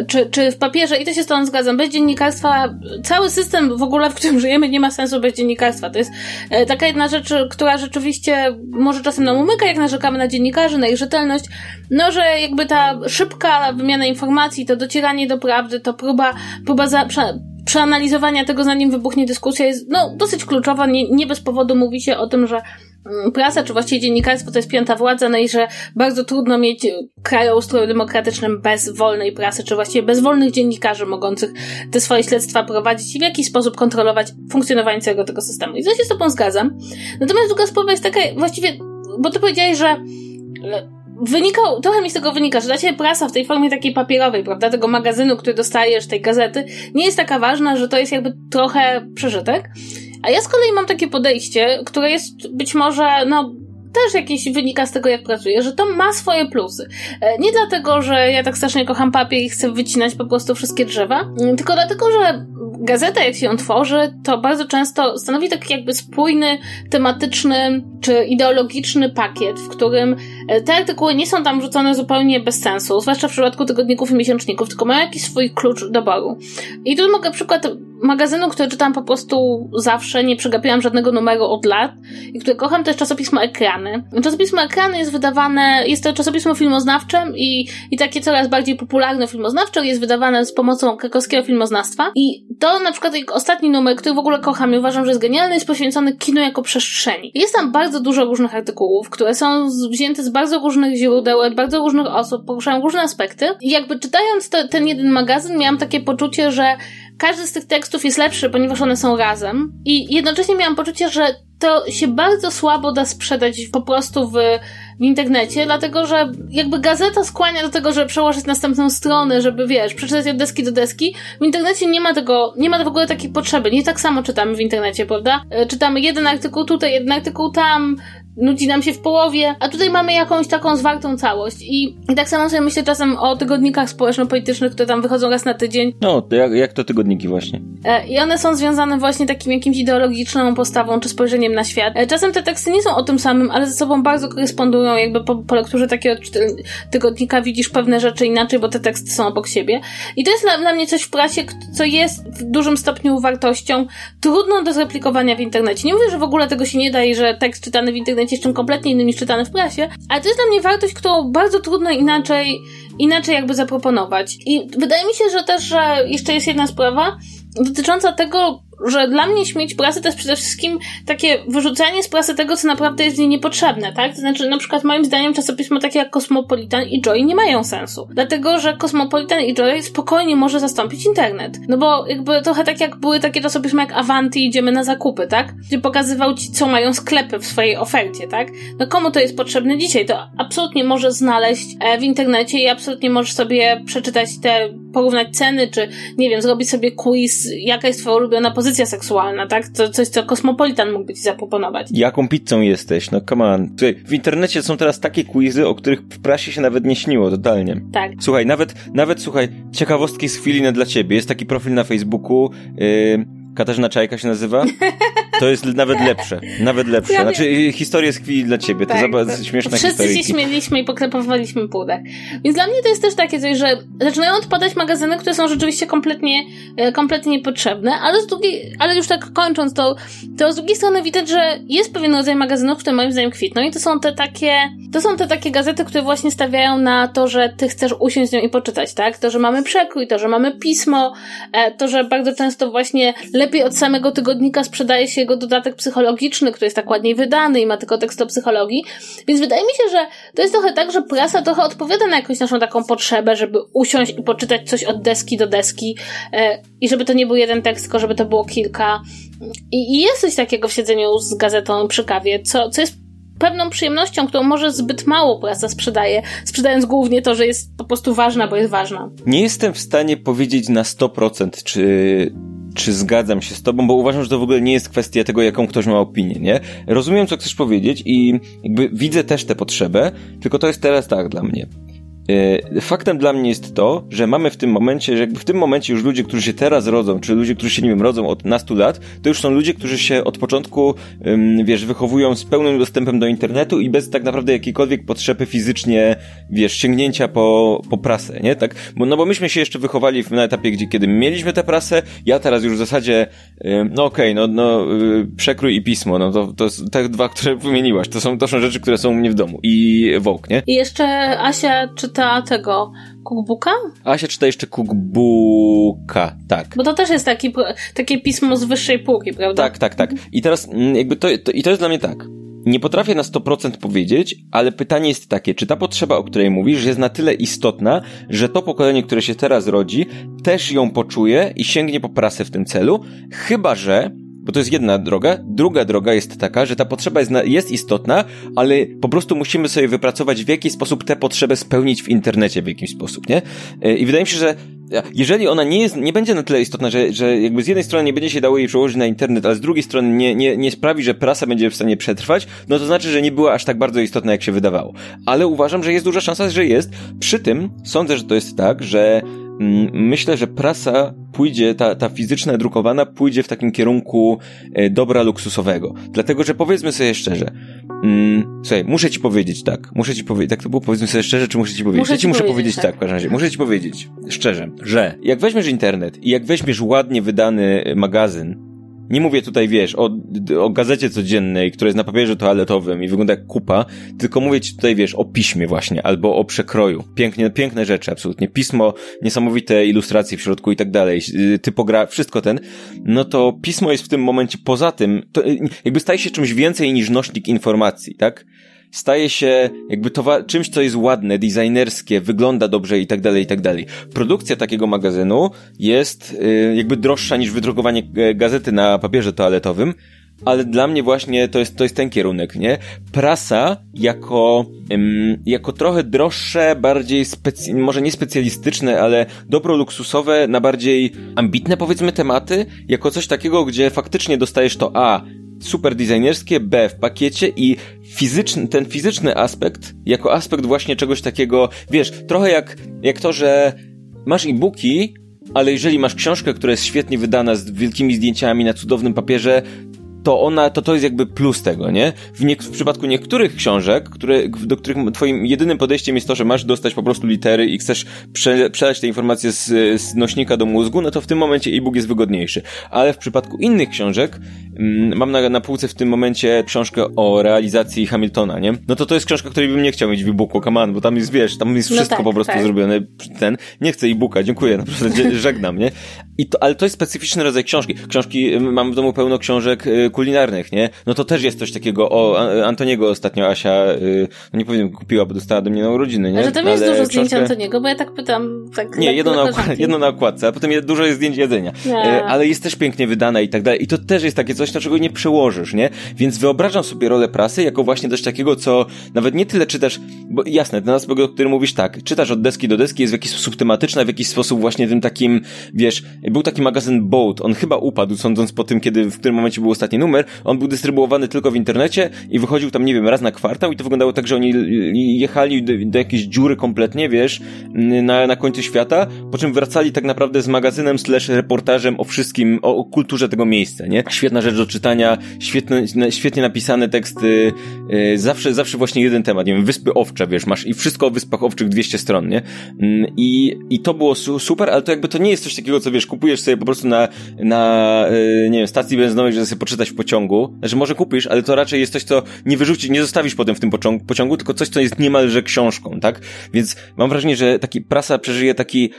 czy, czy w papierze. I to się z tą zgadzam. Bez dziennikarstwa, cały system w ogóle, w którym żyjemy, nie ma sensu bez dziennikarstwa. To jest e, taka jedna rzecz, która rzeczywiście może czasem nam umyka, jak narzekamy na dziennikarzy, na ich rzetelność. No, że jakby ta szybka wymiana informacji, to docieranie do prawdy, to próba, próba za, przeanalizowania tego, zanim wybuchnie dyskusja jest no, dosyć kluczowa. Nie, nie bez powodu mówi się o tym, że Mm, prasa, czy właściwie dziennikarstwo to jest piąta władza, no i że bardzo trudno mieć kraj o ustroju demokratycznym bez wolnej prasy, czy właściwie bez wolnych dziennikarzy mogących te swoje śledztwa prowadzić i w jakiś sposób kontrolować funkcjonowanie całego tego systemu. I to się z tobą zgadzam. Natomiast druga sprawa jest taka, właściwie, bo ty powiedziałeś, że wynikał, trochę mi z tego wynika, że dla ciebie prasa w tej formie takiej papierowej, prawda, tego magazynu, który dostajesz, tej gazety, nie jest taka ważna, że to jest jakby trochę przeżytek. A ja z kolei mam takie podejście, które jest być może, no, też jakieś wynika z tego, jak pracuję, że to ma swoje plusy. E, nie dlatego, że ja tak strasznie kocham papier i chcę wycinać po prostu wszystkie drzewa, tylko dlatego, że gazeta, jak się ją tworzy, to bardzo często stanowi taki jakby spójny, tematyczny czy ideologiczny pakiet, w którym e, te artykuły nie są tam rzucone zupełnie bez sensu, zwłaszcza w przypadku tygodników i miesięczników, tylko mają jakiś swój klucz doboru. I tu mogę przykład magazynu, który czytam po prostu zawsze, nie przegapiłam żadnego numeru od lat i który kocham, to jest czasopismo Ekrany. Czasopismo Ekrany jest wydawane, jest to czasopismo filmoznawcze i, i takie coraz bardziej popularne filmoznawcze, jest wydawane z pomocą krakowskiego filmoznawstwa i to na przykład ostatni numer, który w ogóle kocham i uważam, że jest genialny, jest poświęcony kinu jako przestrzeni. Jest tam bardzo dużo różnych artykułów, które są wzięte z bardzo różnych źródeł, od bardzo różnych osób, poruszają różne aspekty i jakby czytając ten jeden magazyn miałam takie poczucie, że każdy z tych tekstów jest lepszy, ponieważ one są razem. I jednocześnie miałam poczucie, że to się bardzo słabo da sprzedać po prostu w w internecie, dlatego że jakby gazeta skłania do tego, żeby przełożyć następną stronę, żeby wiesz, przeczytać od deski do deski. W internecie nie ma tego, nie ma w ogóle takiej potrzeby. Nie tak samo czytamy w internecie, prawda? E, czytamy jeden artykuł tutaj, jeden artykuł tam, nudzi nam się w połowie, a tutaj mamy jakąś taką zwartą całość. I, i tak samo sobie myślę czasem o tygodnikach społeczno-politycznych, które tam wychodzą raz na tydzień. No, to jak, jak to tygodniki właśnie? E, I one są związane właśnie takim jakimś ideologiczną postawą czy spojrzeniem na świat. E, czasem te teksty nie są o tym samym, ale ze sobą bardzo korespondują, jakby po, po lekturze takiego tygodnika widzisz pewne rzeczy inaczej, bo te teksty są obok siebie. I to jest dla, dla mnie coś w prasie, co jest w dużym stopniu wartością trudną do zreplikowania w internecie. Nie mówię, że w ogóle tego się nie da i że tekst czytany w internecie jest czym kompletnie innym niż czytane w prasie, ale to jest dla mnie wartość, którą bardzo trudno inaczej, inaczej jakby zaproponować. I wydaje mi się, że też, że jeszcze jest jedna sprawa dotycząca tego, że dla mnie śmieć prasy to jest przede wszystkim takie wyrzucanie z prasy tego, co naprawdę jest niej niepotrzebne, tak? To znaczy, na przykład moim zdaniem czasopismo takie jak Cosmopolitan i Joy nie mają sensu. Dlatego, że Cosmopolitan i Joy spokojnie może zastąpić internet. No bo jakby trochę tak jak były takie czasopisma jak Avanti idziemy na zakupy, tak? Gdzie pokazywał ci, co mają sklepy w swojej ofercie, tak? No komu to jest potrzebne dzisiaj? To absolutnie może znaleźć e, w internecie i absolutnie możesz sobie przeczytać te, porównać ceny, czy nie wiem, zrobić sobie quiz, jaka jest twoja ulubiona pozycja seksualna, tak? To coś, co kosmopolitan mógłby ci zaproponować. Jaką pizzą jesteś? No come on. Słuchaj, w internecie są teraz takie quizy, o których w prasie się nawet nie śniło, totalnie. Tak. Słuchaj, nawet, nawet słuchaj, ciekawostki z chwili dla ciebie. Jest taki profil na Facebooku, yy, Katarzyna Czajka się nazywa? To jest nawet lepsze. Nawet lepsze. Znaczy, historię z chwili dla ciebie. Tak, to jest śmieszna Wszyscy historyjki. się śmieliśmy i poklepowaliśmy półdek. Więc dla mnie to jest też takie coś, że zaczynają odpadać magazyny, które są rzeczywiście kompletnie, e, kompletnie niepotrzebne, ale z drugiej, ale już tak kończąc to, to z drugiej strony widać, że jest pewien rodzaj magazynów, które moim zdaniem kwitną i to są te takie, to są te takie gazety, które właśnie stawiają na to, że ty chcesz usiąść z nią i poczytać, tak? To, że mamy przekrój, to, że mamy pismo, e, to, że bardzo często właśnie lepiej od samego tygodnika sprzedaje się jego dodatek psychologiczny, który jest tak ładniej wydany i ma tylko tekst o psychologii. Więc wydaje mi się, że to jest trochę tak, że prasa trochę odpowiada na jakąś naszą taką potrzebę, żeby usiąść i poczytać coś od deski do deski e, i żeby to nie był jeden tekst, tylko żeby to było kilka. I, I jest coś takiego w siedzeniu z gazetą przy kawie, co, co jest pewną przyjemnością, którą może zbyt mało prasa sprzedaje, sprzedając głównie to, że jest po prostu ważna, bo jest ważna. Nie jestem w stanie powiedzieć na 100%, czy czy zgadzam się z tobą, bo uważam, że to w ogóle nie jest kwestia tego, jaką ktoś ma opinię, nie? Rozumiem, co chcesz powiedzieć i jakby widzę też tę potrzebę, tylko to jest teraz tak dla mnie. E, faktem dla mnie jest to, że mamy w tym momencie, że jakby w tym momencie już ludzie, którzy się teraz rodzą, czy ludzie, którzy się, nie wiem, rodzą od nastu lat, to już są ludzie, którzy się od początku, wiesz, wychowują z pełnym dostępem do internetu i bez tak naprawdę jakiejkolwiek potrzeby fizycznie, wiesz, sięgnięcia po, po prasę, nie? Tak? Bo, no bo myśmy się jeszcze wychowali na etapie, gdzie kiedy mieliśmy tę prasę, ja teraz już w zasadzie, no okej, okay, no, no, y, przekrój i pismo, no to, to te dwa, które wymieniłaś, to są, to są rzeczy, które są u mnie w domu i Vogue, nie? I jeszcze Asia czy czyta tego cookbooka? Asia czyta jeszcze cookbooka, tak. Bo to też jest taki, takie pismo z wyższej półki, prawda? Tak, tak, tak. I teraz mm, jakby to, to, i to jest dla mnie tak. Nie potrafię na 100% powiedzieć, ale pytanie jest takie, czy ta potrzeba, o której mówisz, jest na tyle istotna, że to pokolenie, które się teraz rodzi, też ją poczuje i sięgnie po prasę w tym celu, chyba że bo to jest jedna droga. Druga droga jest taka, że ta potrzeba jest, jest istotna, ale po prostu musimy sobie wypracować, w jaki sposób tę potrzebę spełnić w internecie w jakiś sposób, nie? E, I wydaje mi się, że jeżeli ona nie jest, nie będzie na tyle istotna, że, że jakby z jednej strony nie będzie się dało jej przełożyć na internet, ale z drugiej strony nie, nie, nie sprawi, że prasa będzie w stanie przetrwać, no to znaczy, że nie była aż tak bardzo istotna, jak się wydawało. Ale uważam, że jest duża szansa, że jest. Przy tym sądzę, że to jest tak, że myślę, że prasa pójdzie, ta, ta fizyczna, drukowana pójdzie w takim kierunku e, dobra luksusowego. Dlatego, że powiedzmy sobie szczerze, mm, słuchaj, muszę ci powiedzieć tak, muszę ci powiedzieć, tak to było, powiedzmy sobie szczerze, czy muszę ci powiedzieć? Muszę ja ci muszę powiedzieć tak, tak w każdym razie, muszę ci powiedzieć szczerze, że jak weźmiesz internet i jak weźmiesz ładnie wydany magazyn, nie mówię tutaj, wiesz, o, o gazecie codziennej, która jest na papierze toaletowym i wygląda jak kupa, tylko mówię ci tutaj, wiesz, o piśmie właśnie, albo o przekroju. Pięknie, piękne rzeczy, absolutnie. Pismo, niesamowite ilustracje w środku i tak dalej, y, typogra, wszystko ten. No to pismo jest w tym momencie poza tym, to y, jakby staje się czymś więcej niż nośnik informacji, tak? Staje się jakby towa- czymś, co jest ładne, designerskie, wygląda dobrze i tak dalej, i tak dalej. Produkcja takiego magazynu jest y, jakby droższa niż wydrukowanie e, gazety na papierze toaletowym, ale dla mnie właśnie to jest, to jest ten kierunek, nie? Prasa jako, ym, jako trochę droższe, bardziej specy- może nie specjalistyczne, ale dobro luksusowe na bardziej ambitne powiedzmy tematy, jako coś takiego, gdzie faktycznie dostajesz to A, super designerskie, B w pakiecie i fizyczny, ten fizyczny aspekt, jako aspekt właśnie czegoś takiego, wiesz, trochę jak, jak to, że masz e-booki, ale jeżeli masz książkę, która jest świetnie wydana z wielkimi zdjęciami na cudownym papierze, to ona, to to jest jakby plus tego, nie? W, nie, w przypadku niektórych książek, które, do których twoim jedynym podejściem jest to, że masz dostać po prostu litery i chcesz prze, przelać te informacje z, z nośnika do mózgu, no to w tym momencie e-book jest wygodniejszy. Ale w przypadku innych książek, mm, mam na, na półce w tym momencie książkę o realizacji Hamiltona, nie? No to to jest książka, której bym nie chciał mieć w e-booku, come on, bo tam jest, wiesz, tam jest no wszystko no tak, po prostu tak. zrobione. Ten, nie chcę e-booka, dziękuję, naprawdę żegnam, nie? I to, ale to jest specyficzny rodzaj książki. Książki, mam w domu pełno książek y, kulinarnych, nie? No to też jest coś takiego. O, Antoniego ostatnio Asia, y, no nie powiem, kupiła, bo dostała do mnie na urodziny, nie? Ale tam jest Ale dużo zdjęć książkę... Antoniego, bo ja tak pytam, tak Nie, jedno na, jedno na okładce, a potem dużo jest zdjęć jedzenia. Nie. Y, ale jest też pięknie wydane i tak dalej. I to też jest takie coś, na czego nie przełożysz, nie? Więc wyobrażam sobie rolę prasy jako właśnie coś takiego, co nawet nie tyle czytasz, bo jasne, ten aspekt, o którym mówisz tak, czytasz od deski do deski, jest w jakiś sposób tematyczna, w jakiś sposób właśnie tym takim, wiesz, był taki magazyn Boat, on chyba upadł, sądząc po tym, kiedy, w którym momencie był ostatni numer, on był dystrybuowany tylko w internecie i wychodził tam, nie wiem, raz na kwartał i to wyglądało tak, że oni jechali do, do jakiejś dziury kompletnie, wiesz, na, na końcu świata, po czym wracali tak naprawdę z magazynem slash reportażem o wszystkim, o, o kulturze tego miejsca, nie? Świetna rzecz do czytania, świetne, świetnie napisane teksty, yy, zawsze, zawsze właśnie jeden temat, nie wiem, Wyspy Owcze, wiesz, masz i wszystko o Wyspach Owczych 200 stron, nie? Yy, I, i to było su super, ale to jakby to nie jest coś takiego, co wiesz, kupujesz sobie po prostu na, na yy, nie wiem, stacji benzynowej, żeby sobie poczytać w pociągu, znaczy może kupisz, ale to raczej jest coś, co nie wyrzucisz, nie zostawisz potem w tym pociągu, pociągu, tylko coś, co jest niemalże książką, tak? Więc mam wrażenie, że taki prasa przeżyje taki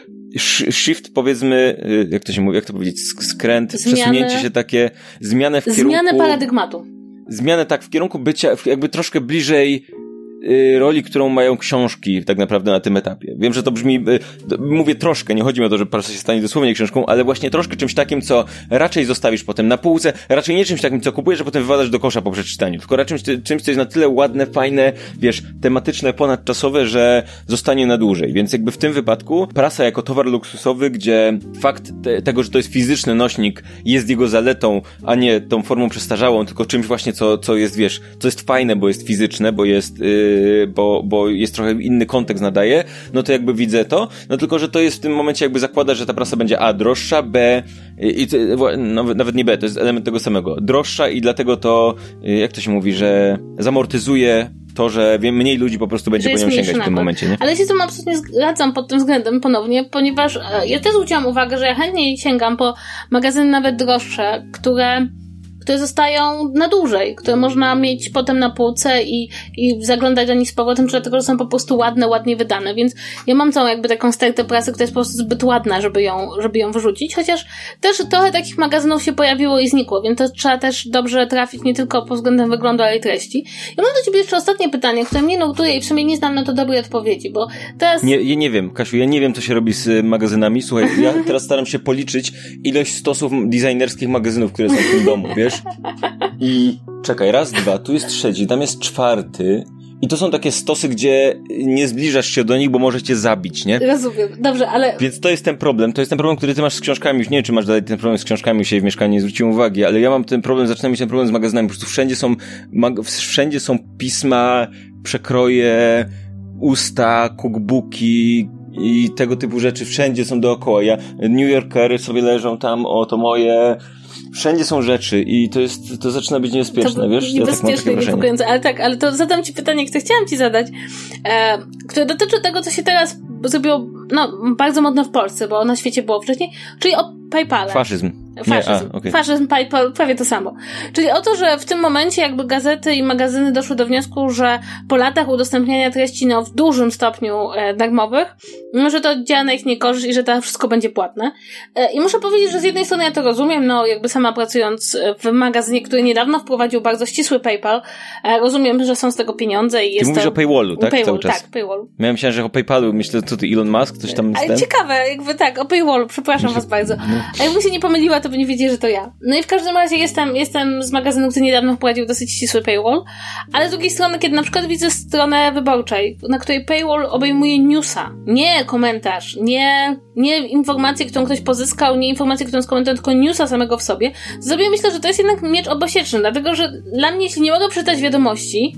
shift, powiedzmy, y, jak to się mówi, jak to powiedzieć, skręt, Zmiany... przesunięcie się takie, zmianę w kierunku... Zmianę paradygmatu. Zmianę tak w kierunku bycia, jakby troszkę bliżej roli, którą mają książki tak naprawdę na tym etapie. Wiem, że to brzmi, y, mówię troszkę, nie chodzi mi o to, że prasa się stanie dosłownie książką, ale właśnie troszkę czymś takim, co raczej zostawisz potem na półce, raczej nie czymś takim, co kupujesz, że potem wywalasz do kosza po przeczytaniu, tylko raczej czymś, czymś, co jest na tyle ładne, fajne, wiesz, tematyczne, ponadczasowe, że zostanie na dłużej. Więc jakby w tym wypadku prasa jako towar luksusowy, gdzie fakt te, tego, że to jest fizyczny nośnik, jest jego zaletą, a nie tą formą przestarzałą, tylko czymś właśnie, co, co jest, wiesz, co jest fajne, bo jest fizyczne, bo jest, yy, bo, bo jest trochę inny kontekst nadaje, no to jakby widzę to, no tylko, że to jest w tym momencie jakby zakłada, że ta prasa będzie A droższa, B i, no, nawet nie B, to jest element tego samego, droższa i dlatego to, jak to się mówi, że zamortyzuje to, że mniej ludzi po prostu będzie po nią sięgać w tym momencie, nie? Ale się z tym absolutnie zgadzam pod tym względem ponownie, ponieważ e, ja też zwróciłam uwagę, że ja chętniej sięgam po magazyny nawet droższe, które które zostają na dłużej, które można mieć potem na półce i, i zaglądać do nich z powrotem, dlatego, że są po prostu ładne, ładnie wydane, więc ja mam całą jakby taką stertę prasy, która jest po prostu zbyt ładna, żeby ją, żeby ją wyrzucić, chociaż też trochę takich magazynów się pojawiło i znikło, więc to trzeba też dobrze trafić nie tylko pod względem wyglądu, ale i treści. Ja mam do ciebie jeszcze ostatnie pytanie, które mnie notuje i sumie nie znam na to dobrej odpowiedzi, bo teraz... Nie, ja nie wiem, Kasiu, ja nie wiem, co się robi z magazynami. Słuchaj, ja teraz staram się policzyć ilość stosów designerskich magazynów, które są w tym domu, wiesz? I czekaj, raz, dwa, tu jest trzeci, tam jest czwarty. I to są takie stosy, gdzie nie zbliżasz się do nich, bo może cię zabić, nie? Rozumiem, dobrze, ale... Więc to jest ten problem, to jest ten problem, który ty masz z książkami, już nie wiem, czy masz dalej ten problem z książkami, się w mieszkaniu nie zwróciłem uwagi, ale ja mam ten problem, zaczynam mieć ten problem z magazynami, po prostu wszędzie są, wszędzie są pisma, przekroje, usta, cookbooki, i tego typu rzeczy wszędzie są dookoła. Ja, New Yorkery sobie leżą tam, o to moje, wszędzie są rzeczy i to jest, to zaczyna być niebezpieczne, to wiesz? Niebezpieczne, ja tak niepokojące, ale tak, ale to zadam ci pytanie, które chciałam ci zadać, e, które dotyczy tego, co się teraz zrobiło, no, bardzo modne w Polsce, bo na świecie było wcześniej, czyli o PayPal. Faszyzm. Faszyzm. Nie, a, okay. Faszyzm, PayPal, prawie to samo. Czyli o to, że w tym momencie jakby gazety i magazyny doszły do wniosku, że po latach udostępniania treści no, w dużym stopniu e, darmowych, no, że to działa na ich niekorzyść i że to wszystko będzie płatne. E, I muszę powiedzieć, że z jednej strony ja to rozumiem, no jakby sama pracując w magazynie, który niedawno wprowadził bardzo ścisły PayPal, e, rozumiem, że są z tego pieniądze i jest Ty mówisz to... o paywallu, tak? Paywall, Cały czas. Tak, paywallu. Miałem myślałem, że o PayPalu, myślę, co ty Elon Musk, coś tam... Ale ciekawe, jakby tak, o paywallu, przepraszam was bardzo. A jakbym się nie pomyliła, to to by nie wiedzieli, że to ja. No i w każdym razie jestem, jestem z magazynu, który niedawno wprowadził dosyć ścisły paywall, ale z drugiej strony, kiedy na przykład widzę stronę wyborczej, na której paywall obejmuje newsa, nie komentarz, nie, nie informację, którą ktoś pozyskał, nie informację, którą skomentował, tylko newsa samego w sobie, sobie myślę, że to jest jednak miecz obosieczny, dlatego że dla mnie, jeśli nie mogę przeczytać wiadomości,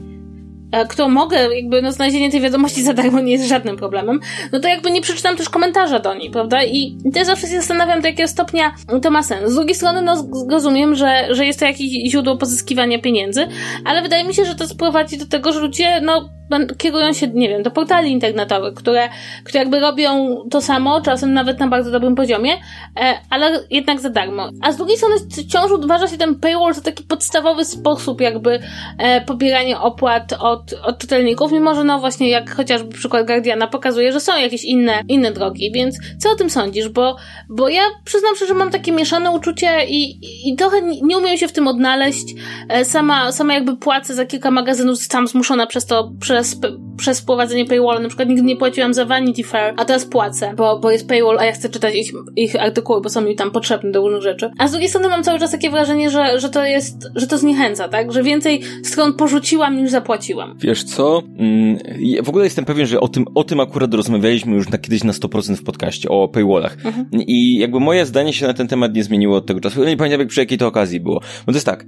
którą mogę, jakby no znalezienie tej wiadomości za darmo nie jest żadnym problemem, no to jakby nie przeczytam też komentarza do niej, prawda? I też zawsze się zastanawiam, do jakiego stopnia to ma sens. Z drugiej strony, no rozumiem, że, że jest to jakieś źródło pozyskiwania pieniędzy, ale wydaje mi się, że to sprowadzi do tego, że ludzie, no, kierują się, nie wiem, do portali internetowych, które, które jakby robią to samo, czasem nawet na bardzo dobrym poziomie, e, ale jednak za darmo. A z drugiej strony wciąż uważa się ten paywall za taki podstawowy sposób jakby e, pobierania opłat od, od czytelników, mimo że no właśnie jak chociażby przykład Guardiana pokazuje, że są jakieś inne, inne drogi, więc co o tym sądzisz? Bo, bo ja przyznam szczerze, że mam takie mieszane uczucie i, i trochę nie umiem się w tym odnaleźć. E, sama, sama jakby płacę za kilka magazynów, sam zmuszona przez to, przez przez, przez wprowadzenie paywalla. Na przykład nigdy nie płaciłam za Vanity Fair, a teraz płacę, bo, bo jest paywall, a ja chcę czytać ich, ich artykuły, bo są mi tam potrzebne do różnych rzeczy. A z drugiej strony mam cały czas takie wrażenie, że, że to jest, że to zniechęca, tak? Że więcej stron porzuciłam niż zapłaciłam. Wiesz co? Mm, w ogóle jestem pewien, że o tym, o tym akurat rozmawialiśmy już na, kiedyś na 100% w podcaście, o paywallach. Mhm. I jakby moje zdanie się na ten temat nie zmieniło od tego czasu. Ja nie pamiętam, jak przy jakiej to okazji było. Bo to jest tak.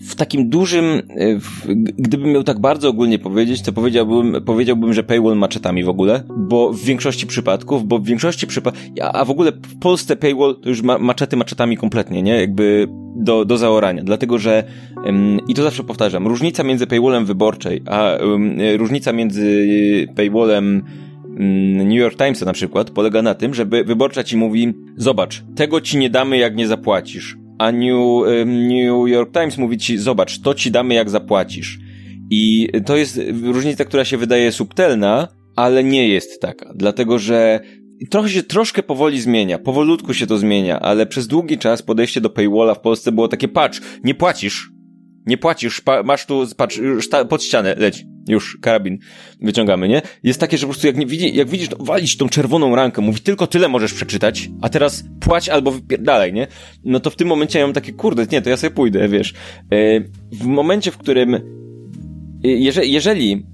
W takim dużym, e, w, gdybym miał tak bardzo ogólnie powiedzieć, to powiedziałbym, powiedziałbym, że paywall maczetami w ogóle, bo w większości przypadków, bo w większości przypadków, a w ogóle w Polsce paywall to już ma, maczety maczetami kompletnie, nie? Jakby do, do zaorania, dlatego że um, i to zawsze powtarzam, różnica między paywallem wyborczej, a um, różnica między paywallem mm, New York Timesa na przykład polega na tym, że wyborcza ci mówi, zobacz, tego ci nie damy jak nie zapłacisz a New, New York Times mówi ci, zobacz, to ci damy jak zapłacisz. I to jest różnica, która się wydaje subtelna, ale nie jest taka, dlatego że trochę się troszkę powoli zmienia, powolutku się to zmienia, ale przez długi czas podejście do paywalla w Polsce było takie, patrz, nie płacisz, nie płacisz, masz tu, patrz, pod ścianę, leć już karabin wyciągamy, nie? Jest takie, że po prostu jak, nie widzi, jak widzisz, walić tą czerwoną rankę, mówi tylko tyle możesz przeczytać, a teraz płać albo wypierdalaj, nie? No to w tym momencie ja mam takie, kurde, nie, to ja sobie pójdę, wiesz. E, w momencie, w którym e, jeżeli, jeżeli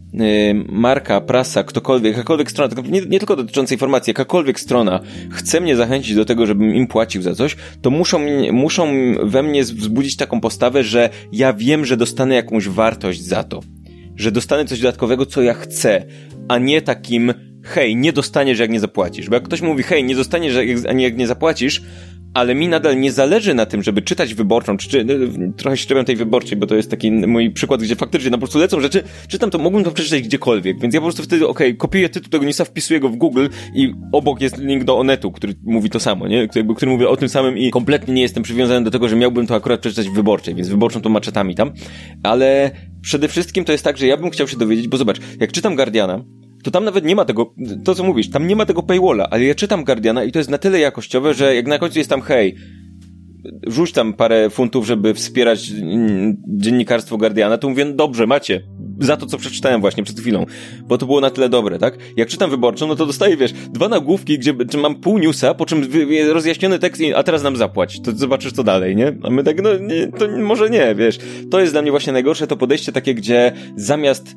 marka, prasa, ktokolwiek, jakakolwiek strona, nie, nie tylko dotycząca informacji, jakakolwiek strona chce mnie zachęcić do tego, żebym im płacił za coś, to muszą, muszą we mnie wzbudzić taką postawę, że ja wiem, że dostanę jakąś wartość za to że dostanę coś dodatkowego, co ja chcę, a nie takim hej, nie dostaniesz jak nie zapłacisz. Bo jak ktoś mówi hej, nie dostaniesz jak, jak nie zapłacisz, ale mi nadal nie zależy na tym, żeby czytać wyborczą, czy, czy no, trochę się tej wyborczej, bo to jest taki mój przykład, gdzie faktycznie no, po prostu lecą rzeczy, czytam to, mógłbym to przeczytać gdziekolwiek, więc ja po prostu wtedy, okej, okay, kopiuję tytuł tego newsa, wpisuję go w Google i obok jest link do Onetu, który mówi to samo, nie? Jakby, który mówi o tym samym i kompletnie nie jestem przywiązany do tego, że miałbym to akurat przeczytać w wyborczej, więc wyborczą to maczetami tam, ale przede wszystkim to jest tak, że ja bym chciał się dowiedzieć, bo zobacz, jak czytam Guardiana, to tam nawet nie ma tego, to co mówisz, tam nie ma tego paywalla, ale ja czytam Guardiana i to jest na tyle jakościowe, że jak na końcu jest tam hej, rzuć tam parę funtów, żeby wspierać dziennikarstwo Guardiana, to mówię, no dobrze, macie. Za to, co przeczytałem właśnie przed chwilą. Bo to było na tyle dobre, tak? Jak czytam wyborczą, no to dostaję, wiesz, dwa nagłówki, gdzie mam pół newsa, po czym rozjaśniony tekst, a teraz nam zapłać. To zobaczysz, co dalej, nie? A my tak, no, nie, to może nie, wiesz. To jest dla mnie właśnie najgorsze, to podejście takie, gdzie zamiast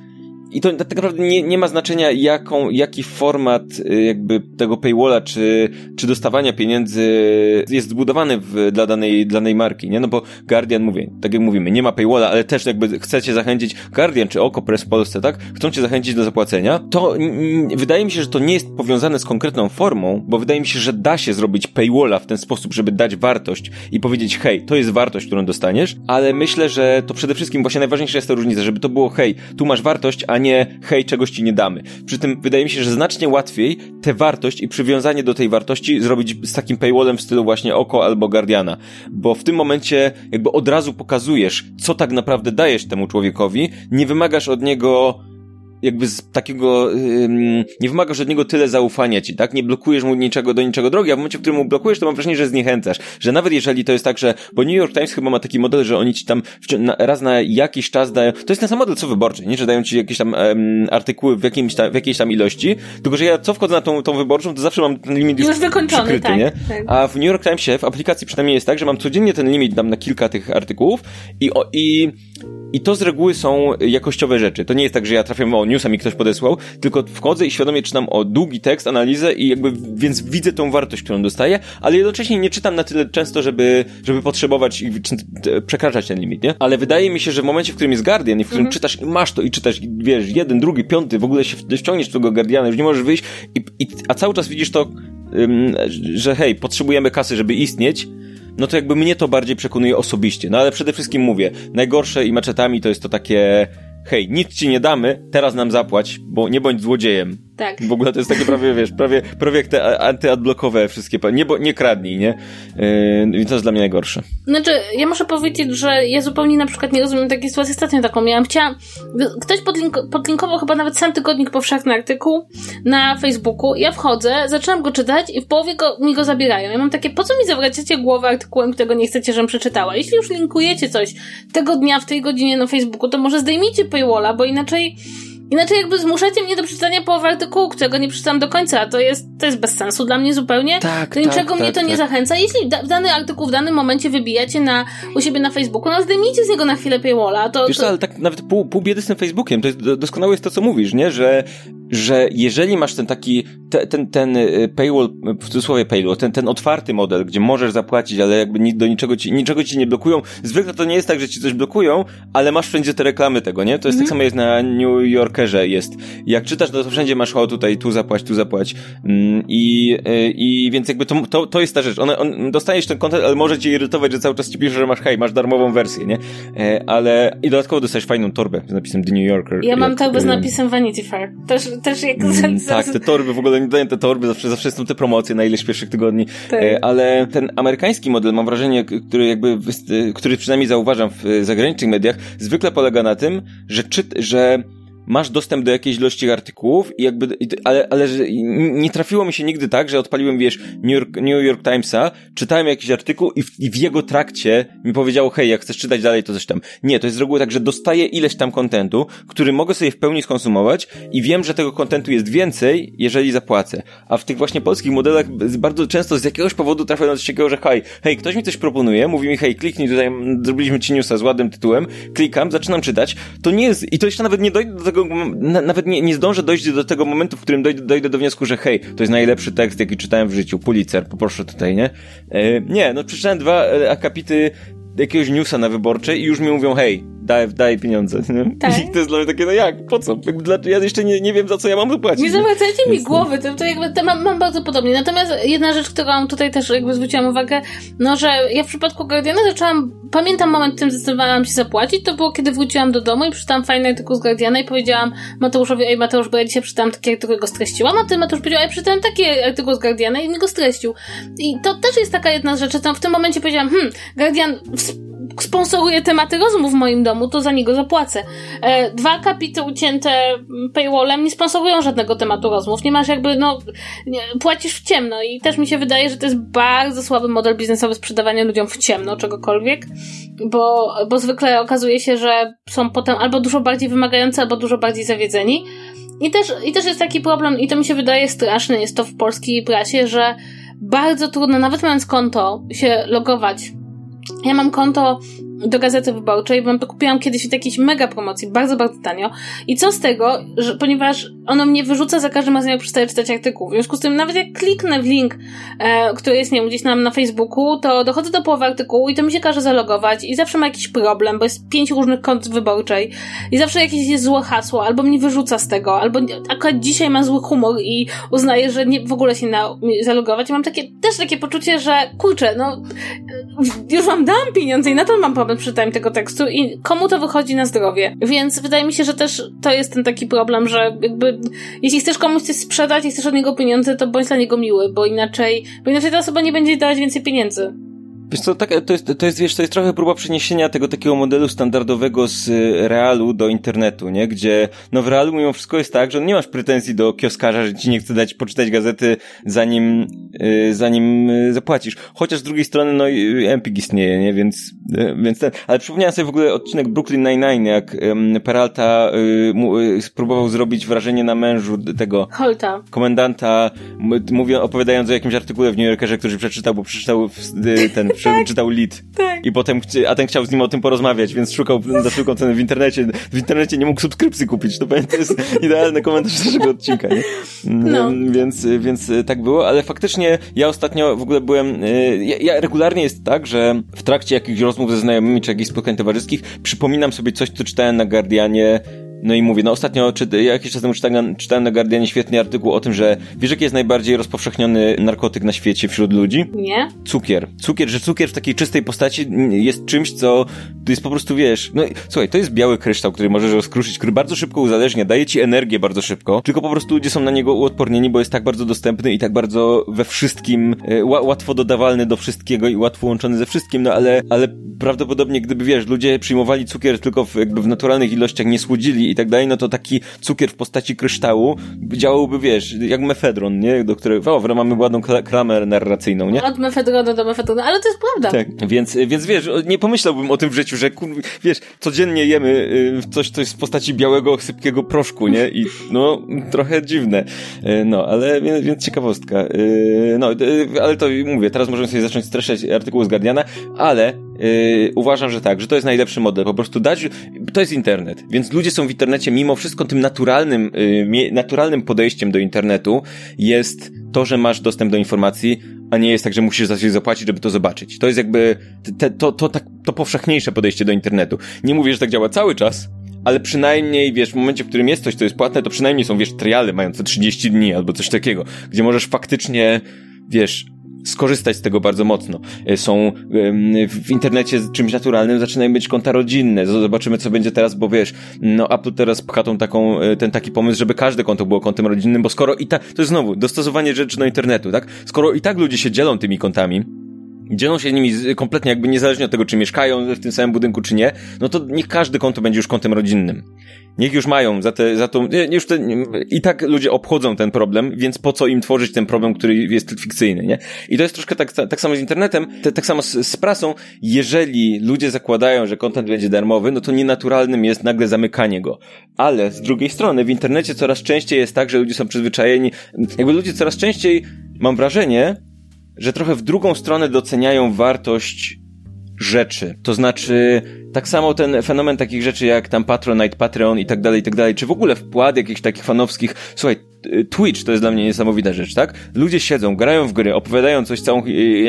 i to tak naprawdę nie, nie ma znaczenia, jaką, jaki format y, jakby tego paywalla, czy, czy dostawania pieniędzy jest zbudowany w, dla, danej, dla danej marki, nie? No bo Guardian, mówię, tak jak mówimy, nie ma paywalla, ale też jakby chcecie zachęcić, Guardian czy Oko Press w Polsce, tak? Chcą cię zachęcić do zapłacenia, to wydaje mi się, że to nie jest powiązane z konkretną formą, bo wydaje mi się, że da się zrobić paywalla w ten sposób, żeby dać wartość i powiedzieć, hej, to jest wartość, którą dostaniesz, ale myślę, że to przede wszystkim właśnie najważniejsza jest ta różnica, żeby to było, hej, tu masz wartość, a nie hej, czegoś ci nie damy. Przy tym wydaje mi się, że znacznie łatwiej tę wartość i przywiązanie do tej wartości zrobić z takim paywallem w stylu właśnie Oko albo Guardiana, bo w tym momencie jakby od razu pokazujesz, co tak naprawdę dajesz temu człowiekowi, nie wymagasz od niego jakby z takiego, ym, nie wymaga żadnego tyle zaufania ci, tak? Nie blokujesz mu niczego do niczego drogi, a w momencie, w którym mu blokujesz, to mam wrażenie, że zniechęcasz. Że nawet jeżeli to jest tak, że, bo New York Times chyba ma taki model, że oni ci tam na, raz na jakiś czas dają, to jest ten sam model co wyborczy, nie? Że dają ci jakieś tam um, artykuły w, jakimś tam, w jakiejś tam ilości, tylko że ja co wchodzę na tą, tą wyborczą, to zawsze mam ten limit już, już wykończony, przykryty, tak, nie? Tak. A w New York Timesie, w aplikacji przynajmniej jest tak, że mam codziennie ten limit dam na kilka tych artykułów i, o, i i to z reguły są jakościowe rzeczy. To nie jest tak, że ja trafiam o newsa mi ktoś podesłał, tylko wchodzę i świadomie czytam o długi tekst, analizę i jakby, więc widzę tą wartość, którą dostaję, ale jednocześnie nie czytam na tyle często, żeby, żeby potrzebować i przekraczać ten limit, nie? Ale wydaje mi się, że w momencie, w którym jest Guardian i w którym mhm. czytasz i masz to i czytasz, wiesz, jeden, drugi, piąty, w ogóle się wciągniesz tego Guardiana, już nie możesz wyjść, i, i, a cały czas widzisz to, że hej, potrzebujemy kasy, żeby istnieć, no to jakby mnie to bardziej przekonuje osobiście. No ale przede wszystkim mówię, najgorsze i maczetami to jest to takie hej, nic ci nie damy, teraz nam zapłać, bo nie bądź złodziejem. Tak. W ogóle to jest takie prawie, wiesz, prawie, prawie jak te antyadblokowe wszystkie, nie, bo, nie kradnij, nie? Yy, to jest dla mnie najgorsze. Znaczy, ja muszę powiedzieć, że ja zupełnie na przykład nie rozumiem takiej sytuacji. Ostatnio taką miałam. Chciałam, ktoś podlink, podlinkował chyba nawet sam tygodnik powszechny artykuł na Facebooku. Ja wchodzę, zaczynam go czytać i w połowie go, mi go zabierają. Ja mam takie, po co mi zawracacie głowę artykułem, którego nie chcecie, żebym przeczytała? Jeśli już linkujecie coś tego dnia, w tej godzinie na Facebooku, to może zdejmijcie paywalla, bo inaczej Inaczej jakby zmuszacie mnie do przeczytania połowy artykułu, którego nie przeczytam do końca, a to jest, to jest bez sensu dla mnie zupełnie. Tak, do niczego tak, mnie tak, to tak. nie zachęca. Jeśli da, dany artykuł w danym momencie wybijacie na, u siebie na Facebooku, no zdejmijcie z niego na chwilę paywalla. To, Wiesz to... ale tak nawet pół, pół biedy z tym Facebookiem, to jest doskonałe jest to, co mówisz, nie? Że że jeżeli masz ten taki, te, ten, ten y, paywall, w cudzysłowie paywall, ten, ten otwarty model, gdzie możesz zapłacić, ale jakby do niczego ci, niczego ci nie blokują, zwykle to nie jest tak, że ci coś blokują, ale masz wszędzie te reklamy tego, nie? To jest mm -hmm. tak samo jest na New Yorkerze jest. Jak czytasz, no to wszędzie masz, o tutaj, tu zapłać, tu zapłać. Mm, I, y, i więc jakby to, to, to jest ta rzecz. One, on, dostajesz ten kontent, ale może cię irytować, że cały czas ci pisze, że masz, hej, masz darmową wersję, nie? E, ale, i dodatkowo dostajesz fajną torbę z napisem The New Yorker. Ja mam torbę z napisem Vanity Fair. Też, też jak... Mm, tak, te torby, w ogóle nie dają te torby, zawsze, zawsze są te promocje na ileś pierwszych tygodni. Tak. E, ale ten amerykański model, mam wrażenie, który jakby, który przynajmniej zauważam w zagranicznych mediach, zwykle polega na tym, że, czy, że masz dostęp do jakiejś ilości artykułów i jakby, ale, ale nie trafiło mi się nigdy tak, że odpaliłem, wiesz, New York, New York Timesa, czytałem jakiś artykuł i w, i w jego trakcie mi powiedziało, hej, jak chcesz czytać dalej, to coś tam. Nie, to jest z reguły tak, że dostaję ileś tam kontentu, który mogę sobie w pełni skonsumować i wiem, że tego kontentu jest więcej, jeżeli zapłacę. A w tych właśnie polskich modelach bardzo często z jakiegoś powodu trafia na coś takiego, że hej, hej, ktoś mi coś proponuje, mówi mi, hej, kliknij tutaj, zrobiliśmy ci newsa z ładnym tytułem, klikam, zaczynam czytać, to nie jest, i to jeszcze nawet nie dojdę do tego tego, na, nawet nie, nie zdążę dojść do tego momentu, w którym dojdę, dojdę do wniosku, że hej, to jest najlepszy tekst, jaki czytałem w życiu, Pulitzer, poproszę tutaj, nie? E, nie, no przeczytałem dwa e, akapity jakiegoś newsa na wyborczej i już mi mówią, hej, daj, daj pieniądze. Tak. I to jest dla mnie takie, no jak, po co? Ja jeszcze nie, nie wiem, za co ja mam zapłacić. Nie zawracajcie mi głowy, to, to jakby to mam, mam bardzo podobnie. Natomiast jedna rzecz, którą tutaj też jakby zwróciłam uwagę, no, że ja w przypadku Guardiana zaczęłam, pamiętam moment, w którym zdecydowałam się zapłacić, to było kiedy wróciłam do domu i przeczytałam fajny artykuł z Guardiana i powiedziałam Mateuszowi, ej Mateusz, bo ja dzisiaj przeczytałam taki artykuł, go streściłam, a ty Mateusz powiedział, ej, przeczytałem taki artykuł z Guardiana i mi go streścił. I to też jest taka jedna z rzeczy, tam w tym momencie powiedziałam, hmm, Guardian sponsoruje tematy rozmów w moim domu, to za niego zapłacę. E, dwa kapity ucięte paywallem nie sponsorują żadnego tematu rozmów. Nie masz jakby, no, nie, płacisz w ciemno i też mi się wydaje, że to jest bardzo słaby model biznesowy sprzedawania ludziom w ciemno czegokolwiek, bo, bo zwykle okazuje się, że są potem albo dużo bardziej wymagający, albo dużo bardziej zawiedzeni. I też, I też jest taki problem, i to mi się wydaje straszne, jest to w polskiej prasie, że bardzo trudno, nawet mając konto, się logować ja mam konto do Gazety Wyborczej, bo to kupiłam kiedyś w jakiejś mega promocji, bardzo, bardzo tanio. I co z tego, że, ponieważ ono mnie wyrzuca za każdym razem, jak przestaję czytać artykuł. W związku z tym, nawet jak kliknę w link, e, który jest, nie wiem, gdzieś nam na Facebooku, to dochodzę do połowy artykułu i to mi się każe zalogować i zawsze ma jakiś problem, bo jest pięć różnych kont wyborczej i zawsze jakieś jest złe hasło, albo mnie wyrzuca z tego, albo akurat dzisiaj ma zły humor i uznaje, że nie, w ogóle się na, zalogować. I mam takie, też takie poczucie, że kurczę, no, już wam dam pieniądze i na to mam problem przeczytałem tego tekstu i komu to wychodzi na zdrowie. Więc wydaje mi się, że też to jest ten taki problem, że jakby jeśli chcesz komuś coś sprzedać i chcesz od niego pieniądze, to bądź dla niego miły, bo inaczej, bo inaczej ta osoba nie będzie dawać więcej pieniędzy. Wiesz co, tak, to jest, to jest, wiesz, to jest trochę próba przeniesienia tego takiego modelu standardowego z realu do internetu, nie? Gdzie, no w realu mimo wszystko jest tak, że nie masz pretensji do kioskarza, że ci nie chce dać poczytać gazety zanim, yy, zanim y, zapłacisz. Chociaż z drugiej strony, no, Empik istnieje, nie? Więc, yy, więc ten, ale przypomniałem sobie w ogóle odcinek Brooklyn Nine-Nine, jak yy, Peralta yy, spróbował zrobić wrażenie na mężu tego Holta. komendanta, mówią, opowiadając o jakimś artykule w New Yorkerze, który przeczytał, bo przeczytał ten, przeczytał lit. Tak. I potem, a ten chciał z nim o tym porozmawiać, więc szukał za wszelką cenę w internecie. W internecie nie mógł subskrypcji kupić. To, to jest idealny komentarz naszego odcinka, nie? No. Więc, więc tak było, ale faktycznie ja ostatnio w ogóle byłem, y, ja, ja regularnie jest tak, że w trakcie jakichś rozmów ze znajomymi czy jakichś spotkań towarzyskich przypominam sobie coś, co czytałem na Guardianie no i mówię, no ostatnio, czy, jakiś czas temu czytałem, czytałem na Guardianie świetny artykuł o tym, że wiesz, jaki jest najbardziej rozpowszechniony narkotyk na świecie wśród ludzi? Nie. Cukier. Cukier, że cukier w takiej czystej postaci jest czymś, co jest po prostu, wiesz, no słuchaj, to jest biały kryształ, który możesz rozkruszyć, który bardzo szybko uzależnia, daje ci energię bardzo szybko, tylko po prostu ludzie są na niego uodpornieni, bo jest tak bardzo dostępny i tak bardzo we wszystkim, e, łatwo dodawalny do wszystkiego i łatwo łączony ze wszystkim, no ale, ale prawdopodobnie gdyby, wiesz, ludzie przyjmowali cukier tylko w, jakby w naturalnych ilościach, nie słodzili i tak dalej, no to taki cukier w postaci kryształu działałby, wiesz, jak mefedron, nie? Do którego, o, mamy ładną klamę narracyjną, nie? Od mefedronu do mefedronu, ale to jest prawda. Tak, więc, więc wiesz, nie pomyślałbym o tym w życiu, że kur, wiesz, codziennie jemy y, coś, coś w postaci białego, sypkiego proszku, nie? I no, trochę dziwne. Y, no, ale więc, więc ciekawostka. Y, no, ale to mówię, teraz możemy sobie zacząć streszczać artykuł z Guardiana, ale Yy, uważam, że tak, że to jest najlepszy model. Po prostu dać, to jest internet, więc ludzie są w internecie mimo wszystko tym naturalnym, yy, naturalnym podejściem do internetu jest to, że masz dostęp do informacji, a nie jest tak, że musisz za coś zapłacić, żeby to zobaczyć. To jest jakby te, to, to, to, to powszechniejsze podejście do internetu. Nie mówię, że tak działa cały czas, ale przynajmniej, wiesz, w momencie, w którym jest coś, co jest płatne, to przynajmniej są, wiesz, triale mające 30 dni albo coś takiego, gdzie możesz faktycznie, wiesz, skorzystać z tego bardzo mocno. E, są w internecie czymś naturalnym, zaczynają być konta rodzinne. Zobaczymy, co będzie teraz, bo wiesz, no Apple teraz pcha tą taką, e, ten taki pomysł, żeby każde konto było kontem rodzinnym, bo skoro i tak, to jest znowu dostosowanie rzeczy do internetu, tak? Skoro i tak ludzie się dzielą tymi kontami, dzielą się nimi kompletnie jakby niezależnie od tego, czy mieszkają w tym samym budynku, czy nie, no to niech każdy konto będzie już kontem rodzinnym. Niech już mają za, te, za to, już te, i tak ludzie obchodzą ten problem, więc po co im tworzyć ten problem, który jest fikcyjny, nie? I to jest troszkę tak, tak samo z internetem, te, tak samo z, z prasą. Jeżeli ludzie zakładają, że kontent będzie darmowy, no to nienaturalnym jest nagle zamykanie go. Ale z drugiej strony w internecie coraz częściej jest tak, że ludzie są przyzwyczajeni, jakby ludzie coraz częściej, mam wrażenie, że trochę w drugą stronę doceniają wartość rzeczy. To znaczy, tak samo ten fenomen takich rzeczy jak tam Patronite, Patreon i tak dalej, i tak dalej, czy w ogóle wkład jakichś takich fanowskich, słuchaj, Twitch to jest dla mnie niesamowita rzecz, tak? Ludzie siedzą, grają w gry, opowiadają coś, całą,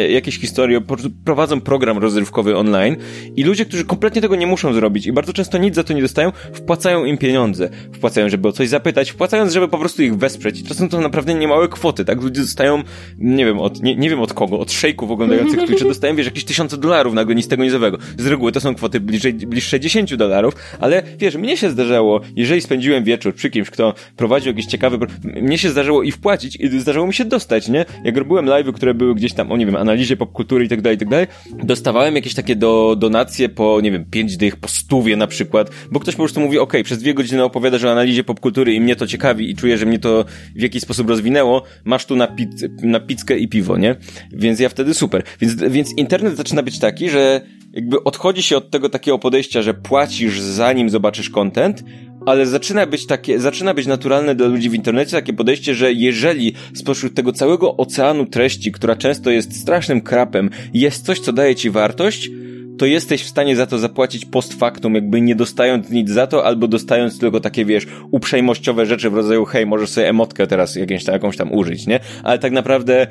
jakieś historie, prowadzą program rozrywkowy online i ludzie, którzy kompletnie tego nie muszą zrobić i bardzo często nic za to nie dostają, wpłacają im pieniądze. Wpłacają, żeby o coś zapytać, wpłacając, żeby po prostu ich wesprzeć. I czasem to naprawdę niemałe kwoty, tak? Ludzie dostają, nie wiem, od, nie, nie wiem od kogo, od szejków oglądających Twitcha dostają, wiesz, jakieś tysiące dolarów nagle nic tego nizowego. Z reguły to są kwoty bliżej, bliższe 10 dolarów, ale wiesz, mnie się zdarzało, jeżeli spędziłem wieczór przy kimś, kto prowadził jakiś ciekawy, mnie się zdarzyło i wpłacić, i zdarzało mi się dostać, nie? Jak robiłem live'y, które były gdzieś tam, o nie wiem, analizie popkultury i tak dalej, i tak dalej, dostawałem jakieś takie do, donacje po, nie wiem, pięć dych, po stówie na przykład, bo ktoś po prostu mówi, ok, przez dwie godziny opowiada, że o analizie popkultury i mnie to ciekawi i czuję, że mnie to w jakiś sposób rozwinęło, masz tu na, piz na pizzkę i piwo, nie? Więc ja wtedy super. Więc, więc internet zaczyna być taki, że jakby odchodzi się od tego takiego podejścia, że płacisz zanim zobaczysz content, ale zaczyna być takie, zaczyna być naturalne dla ludzi w internecie takie podejście, że jeżeli spośród tego całego oceanu treści, która często jest strasznym krapem, jest coś, co daje ci wartość, to jesteś w stanie za to zapłacić post factum, jakby nie dostając nic za to, albo dostając tylko takie, wiesz, uprzejmościowe rzeczy w rodzaju, hej, możesz sobie emotkę teraz jakąś, jakąś tam użyć, nie? Ale tak naprawdę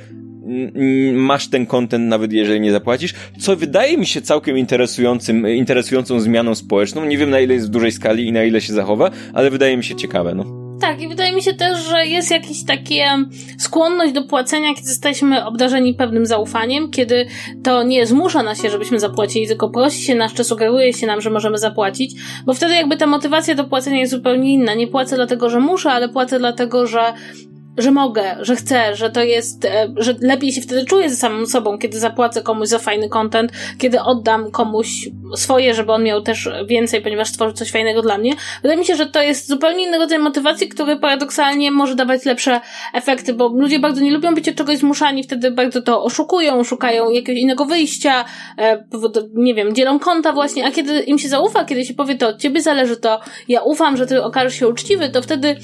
masz ten content nawet jeżeli nie zapłacisz, co wydaje mi się całkiem interesującym, interesującą zmianą społeczną. Nie wiem na ile jest w dużej skali i na ile się zachowa, ale wydaje mi się ciekawe, no. Tak, i wydaje mi się też, że jest jakaś takie skłonność do płacenia, kiedy jesteśmy obdarzeni pewnym zaufaniem, kiedy to nie zmusza nas się, żebyśmy zapłacili, tylko prosi się nas, czy sugeruje się nam, że możemy zapłacić, bo wtedy jakby ta motywacja do płacenia jest zupełnie inna. Nie płacę dlatego, że muszę, ale płacę dlatego, że że mogę, że chcę, że to jest, e, że lepiej się wtedy czuję ze samym sobą, kiedy zapłacę komuś za fajny content, kiedy oddam komuś swoje, żeby on miał też więcej, ponieważ stworzy coś fajnego dla mnie. Wydaje mi się, że to jest zupełnie inny rodzaj motywacji, który paradoksalnie może dawać lepsze efekty, bo ludzie bardzo nie lubią być od czegoś zmuszani, wtedy bardzo to oszukują, szukają jakiegoś innego wyjścia, e, nie wiem, dzielą konta właśnie, a kiedy im się zaufa, kiedy się powie to od ciebie zależy, to ja ufam, że ty okażesz się uczciwy, to wtedy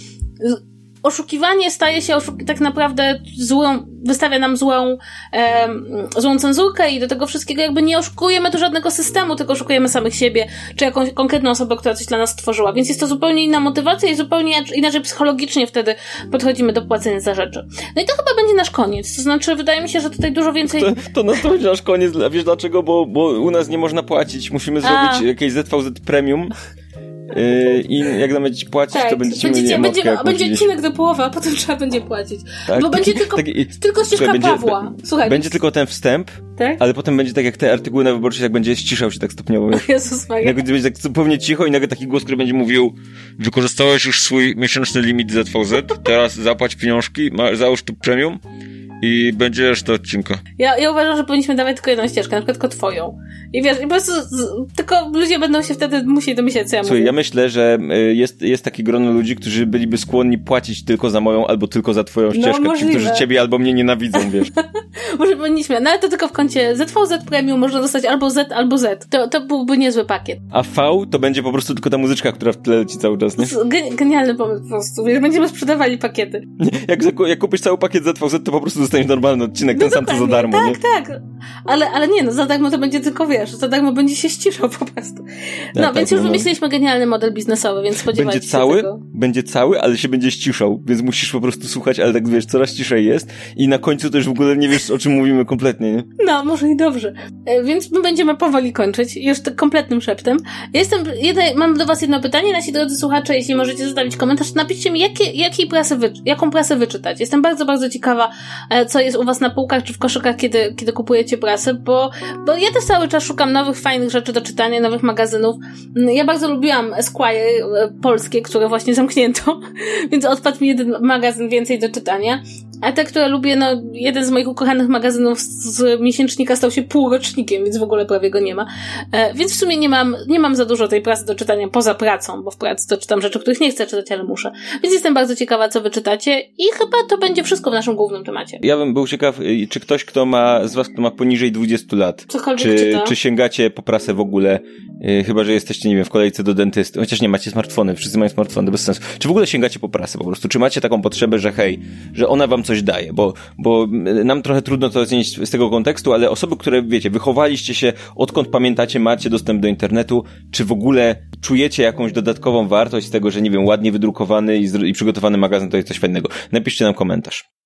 oszukiwanie staje się oszuk tak naprawdę złą, wystawia nam złą, e, złą cenzurkę i do tego wszystkiego jakby nie oszukujemy tu żadnego systemu, tylko oszukujemy samych siebie, czy jakąś konkretną osobę, która coś dla nas stworzyła. Więc jest to zupełnie inna motywacja i zupełnie inaczej psychologicznie wtedy podchodzimy do płacenia za rzeczy. No i to chyba będzie nasz koniec. To znaczy, wydaje mi się, że tutaj dużo więcej... To, to, no, to będzie nasz koniec. Wiesz dlaczego? Bo, bo u nas nie można płacić. Musimy zrobić A. jakieś ZVZ Premium Yy, I jak nam będziecie płacić, tak, to będziecie, będziecie mieli będzie, będzie odcinek do połowy, a potem trzeba będzie płacić. Tak, Bo będzie tylko, taki, tylko ścieżka będzie, Pawła. Słuchaj. Będzie tylko ten wstęp, tak? ale potem będzie tak jak te artykuły na wyborczych, jak będzie ściszał się tak stopniowo. Wiesz. Jezus Maria. Jak będzie tak zupełnie cicho i nagle taki głos, który będzie mówił wykorzystałeś już swój miesięczny limit ZVZ, teraz zapłać pieniążki, załóż tu premium i będzie reszta odcinka. Ja, ja uważam, że powinniśmy dawać tylko jedną ścieżkę, na przykład tylko twoją. I wiesz, i po prostu z, tylko ludzie będą się wtedy musieli domyśleć, co ja Słuchaj, mówię. ja myślę, że y, jest, jest takie grono ludzi, którzy byliby skłonni płacić tylko za moją albo tylko za twoją no, ścieżkę. No, Ci, którzy ciebie albo mnie nienawidzą, wiesz. Może powinniśmy, no ale to tylko w koncie ZVZ Premium można dostać albo Z, albo Z. To, to byłby niezły pakiet. A V to będzie po prostu tylko ta muzyczka, która w tle leci cały czas, nie? Genialny pomysł po prostu. Wiesz, będziemy sprzedawali pakiety. Jak, jak kupisz cały pakiet ZVZ, to po prostu dostaniesz normalny odcinek, no ten sam co za darmo, tak, nie? Tak, tak. Ale, ale nie, no za darmo to będzie tylko, wiesz, za darmo będzie się ściszał po prostu. No, tak, więc już no, no. wymyśliliśmy genialny model biznesowy, więc spodziewajcie będzie cały, się tego. Będzie cały, ale się będzie ściszał, więc musisz po prostu słuchać, ale tak wiesz, coraz ciszej jest i na końcu też w ogóle nie wiesz, o czym mówimy kompletnie, nie? No, może i dobrze. E, więc my będziemy powoli kończyć, już tak kompletnym szeptem. Ja jestem, jedne, mam do was jedno pytanie, nasi drodzy słuchacze, jeśli możecie zostawić komentarz, napiszcie mi, jakie, jakiej prasy wy, jaką prasę wyczytać. Jestem bardzo, bardzo ciekawa, e, co jest u was na półkach czy w koszykach, kiedy, kiedy kupujecie prasę, bo, bo ja też cały czas szukam nowych, fajnych rzeczy do czytania, nowych magazynów. Ja bardzo lubiłam Esquire e, polskie, które właśnie zamknięto, więc odpadł mi jeden magazyn więcej do czytania. A te, które lubię, no, jeden z moich ukochanych magazynów z miesięcznika stał się półrocznikiem, więc w ogóle prawie go nie ma. E, więc w sumie nie mam, nie mam za dużo tej pracy do czytania poza pracą, bo w pracy to czytam rzeczy, których nie chcę czytać, ale muszę. Więc jestem bardzo ciekawa, co wy czytacie i chyba to będzie wszystko w naszym głównym temacie. Ja bym był ciekaw, y, czy ktoś, kto ma, z was, kto ma poniżej 20 lat, Cokolwiek czy, czyta. czy sięgacie po prasę w ogóle, yy, chyba, że jesteście, nie wiem, w kolejce do dentysty, chociaż nie macie smartfony, wszyscy mają smartfony, bez sensu. Czy w ogóle sięgacie po prasę po prostu? Czy macie taką potrzebę, że hej, że ona wam coś daje, bo bo nam trochę trudno to ocenić z tego kontekstu, ale osoby, które, wiecie, wychowaliście się, odkąd pamiętacie, macie dostęp do internetu, czy w ogóle czujecie jakąś dodatkową wartość z tego, że, nie wiem, ładnie wydrukowany i, i przygotowany magazyn to jest coś fajnego? Napiszcie nam komentarz.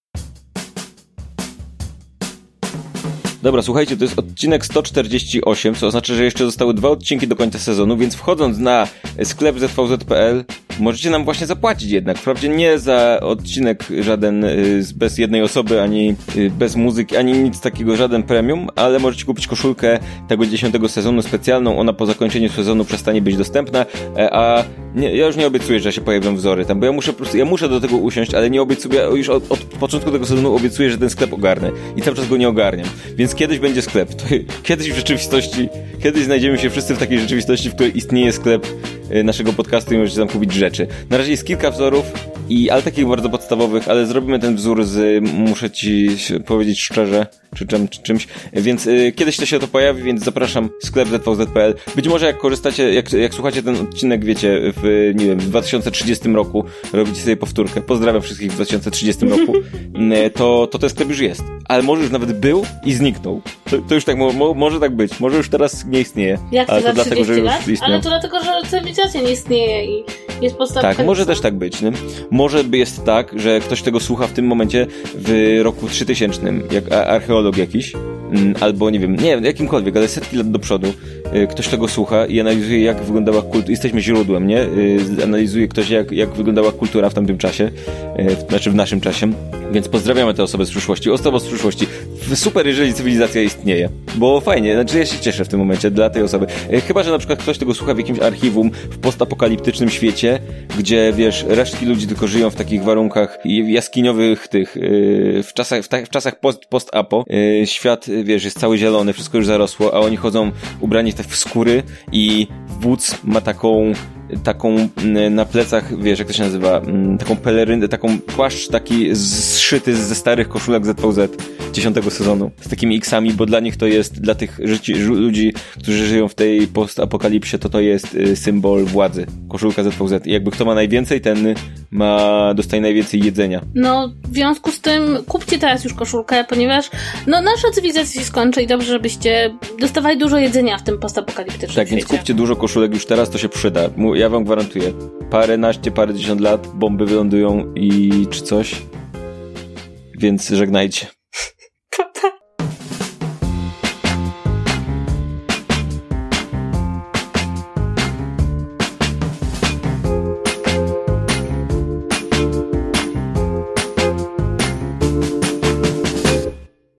Dobra, słuchajcie, to jest odcinek 148, co oznacza, że jeszcze zostały dwa odcinki do końca sezonu, więc wchodząc na sklep zvz.pl możecie nam właśnie zapłacić jednak. Wprawdzie nie za odcinek żaden y, bez jednej osoby, ani y, bez muzyki, ani nic takiego, żaden premium, ale możecie kupić koszulkę tego dziesiątego sezonu specjalną. Ona po zakończeniu sezonu przestanie być dostępna, e, a nie, ja już nie obiecuję, że się pojawią wzory tam, bo ja muszę prostu, ja muszę do tego usiąść, ale nie obiecuję, już od, od początku tego sezonu obiecuję, że ten sklep ogarnę i cały czas go nie ogarniam. Więc kiedyś będzie sklep. To, kiedyś w rzeczywistości, kiedyś znajdziemy się wszyscy w takiej rzeczywistości, w której istnieje sklep y, naszego podcastu i możecie tam kupić rzeczy. Na razie jest kilka wzorów, i, ale takich bardzo podstawowych, ale zrobimy ten wzór z, muszę ci powiedzieć szczerze, czy, czym, czy czymś, więc y, kiedyś to się to pojawi, więc zapraszam sklep zvz.pl. Być może jak korzystacie, jak, jak słuchacie ten odcinek, wiecie, w, nie wiem, w 2030 roku, robicie sobie powtórkę, pozdrawiam wszystkich w 2030 roku, y, to, to ten sklep już jest. Ale może już nawet był i zniknął. To, to już tak, mo, może tak być. Może już teraz nie istnieje. Jak to ale to dlatego, że już istnieje. Ale to dlatego, że cywilizacja nie istnieje i jest podstawa. Tak, może też tak być, nie? Może by jest tak, że ktoś tego słucha w tym momencie w roku 3000, jak archeolog jakiś, mm, albo nie wiem, nie wiem, jakimkolwiek, ale setki lat do przodu y, ktoś tego słucha i analizuje, jak wyglądała kultura. Jesteśmy źródłem, nie? Y, analizuje ktoś, jak, jak wyglądała kultura w tamtym czasie, y, znaczy w naszym czasie. Więc pozdrawiamy te osoby z przyszłości, osoby z przyszłości. Super, jeżeli cywilizacja istnieje. Bo fajnie, znaczy ja się cieszę w tym momencie dla tej osoby. Chyba, że na przykład ktoś tego słucha w jakimś archiwum w postapokaliptycznym świecie, gdzie wiesz, resztki ludzi tylko żyją w takich warunkach jaskiniowych tych, w czasach, w, ta, w czasach post, post-apo. Świat, wiesz, jest cały zielony, wszystko już zarosło, a oni chodzą ubrani w, w skóry i wódz ma taką taką na plecach, wiesz, jak to się nazywa, taką pelerynę, taką płaszcz taki zszyty ze starych koszulek ZVZ dziesiątego sezonu z takimi X-ami, bo dla nich to jest, dla tych życi, ludzi, którzy żyją w tej postapokalipsie, to to jest y, symbol władzy. Koszulka ZVZ. I jakby kto ma najwięcej, ten ma, dostaje najwięcej jedzenia. No, w związku z tym kupcie teraz już koszulkę, ponieważ no, nasza cywilizacja się skończy i dobrze, żebyście dostawali dużo jedzenia w tym postapokaliptycznym Tak, świecie. więc kupcie dużo koszulek już teraz, to się przyda. Ja wam gwarantuję. Parę naście, parę dziesiąt lat, bomby wylądują i czy coś. Więc żegnajcie.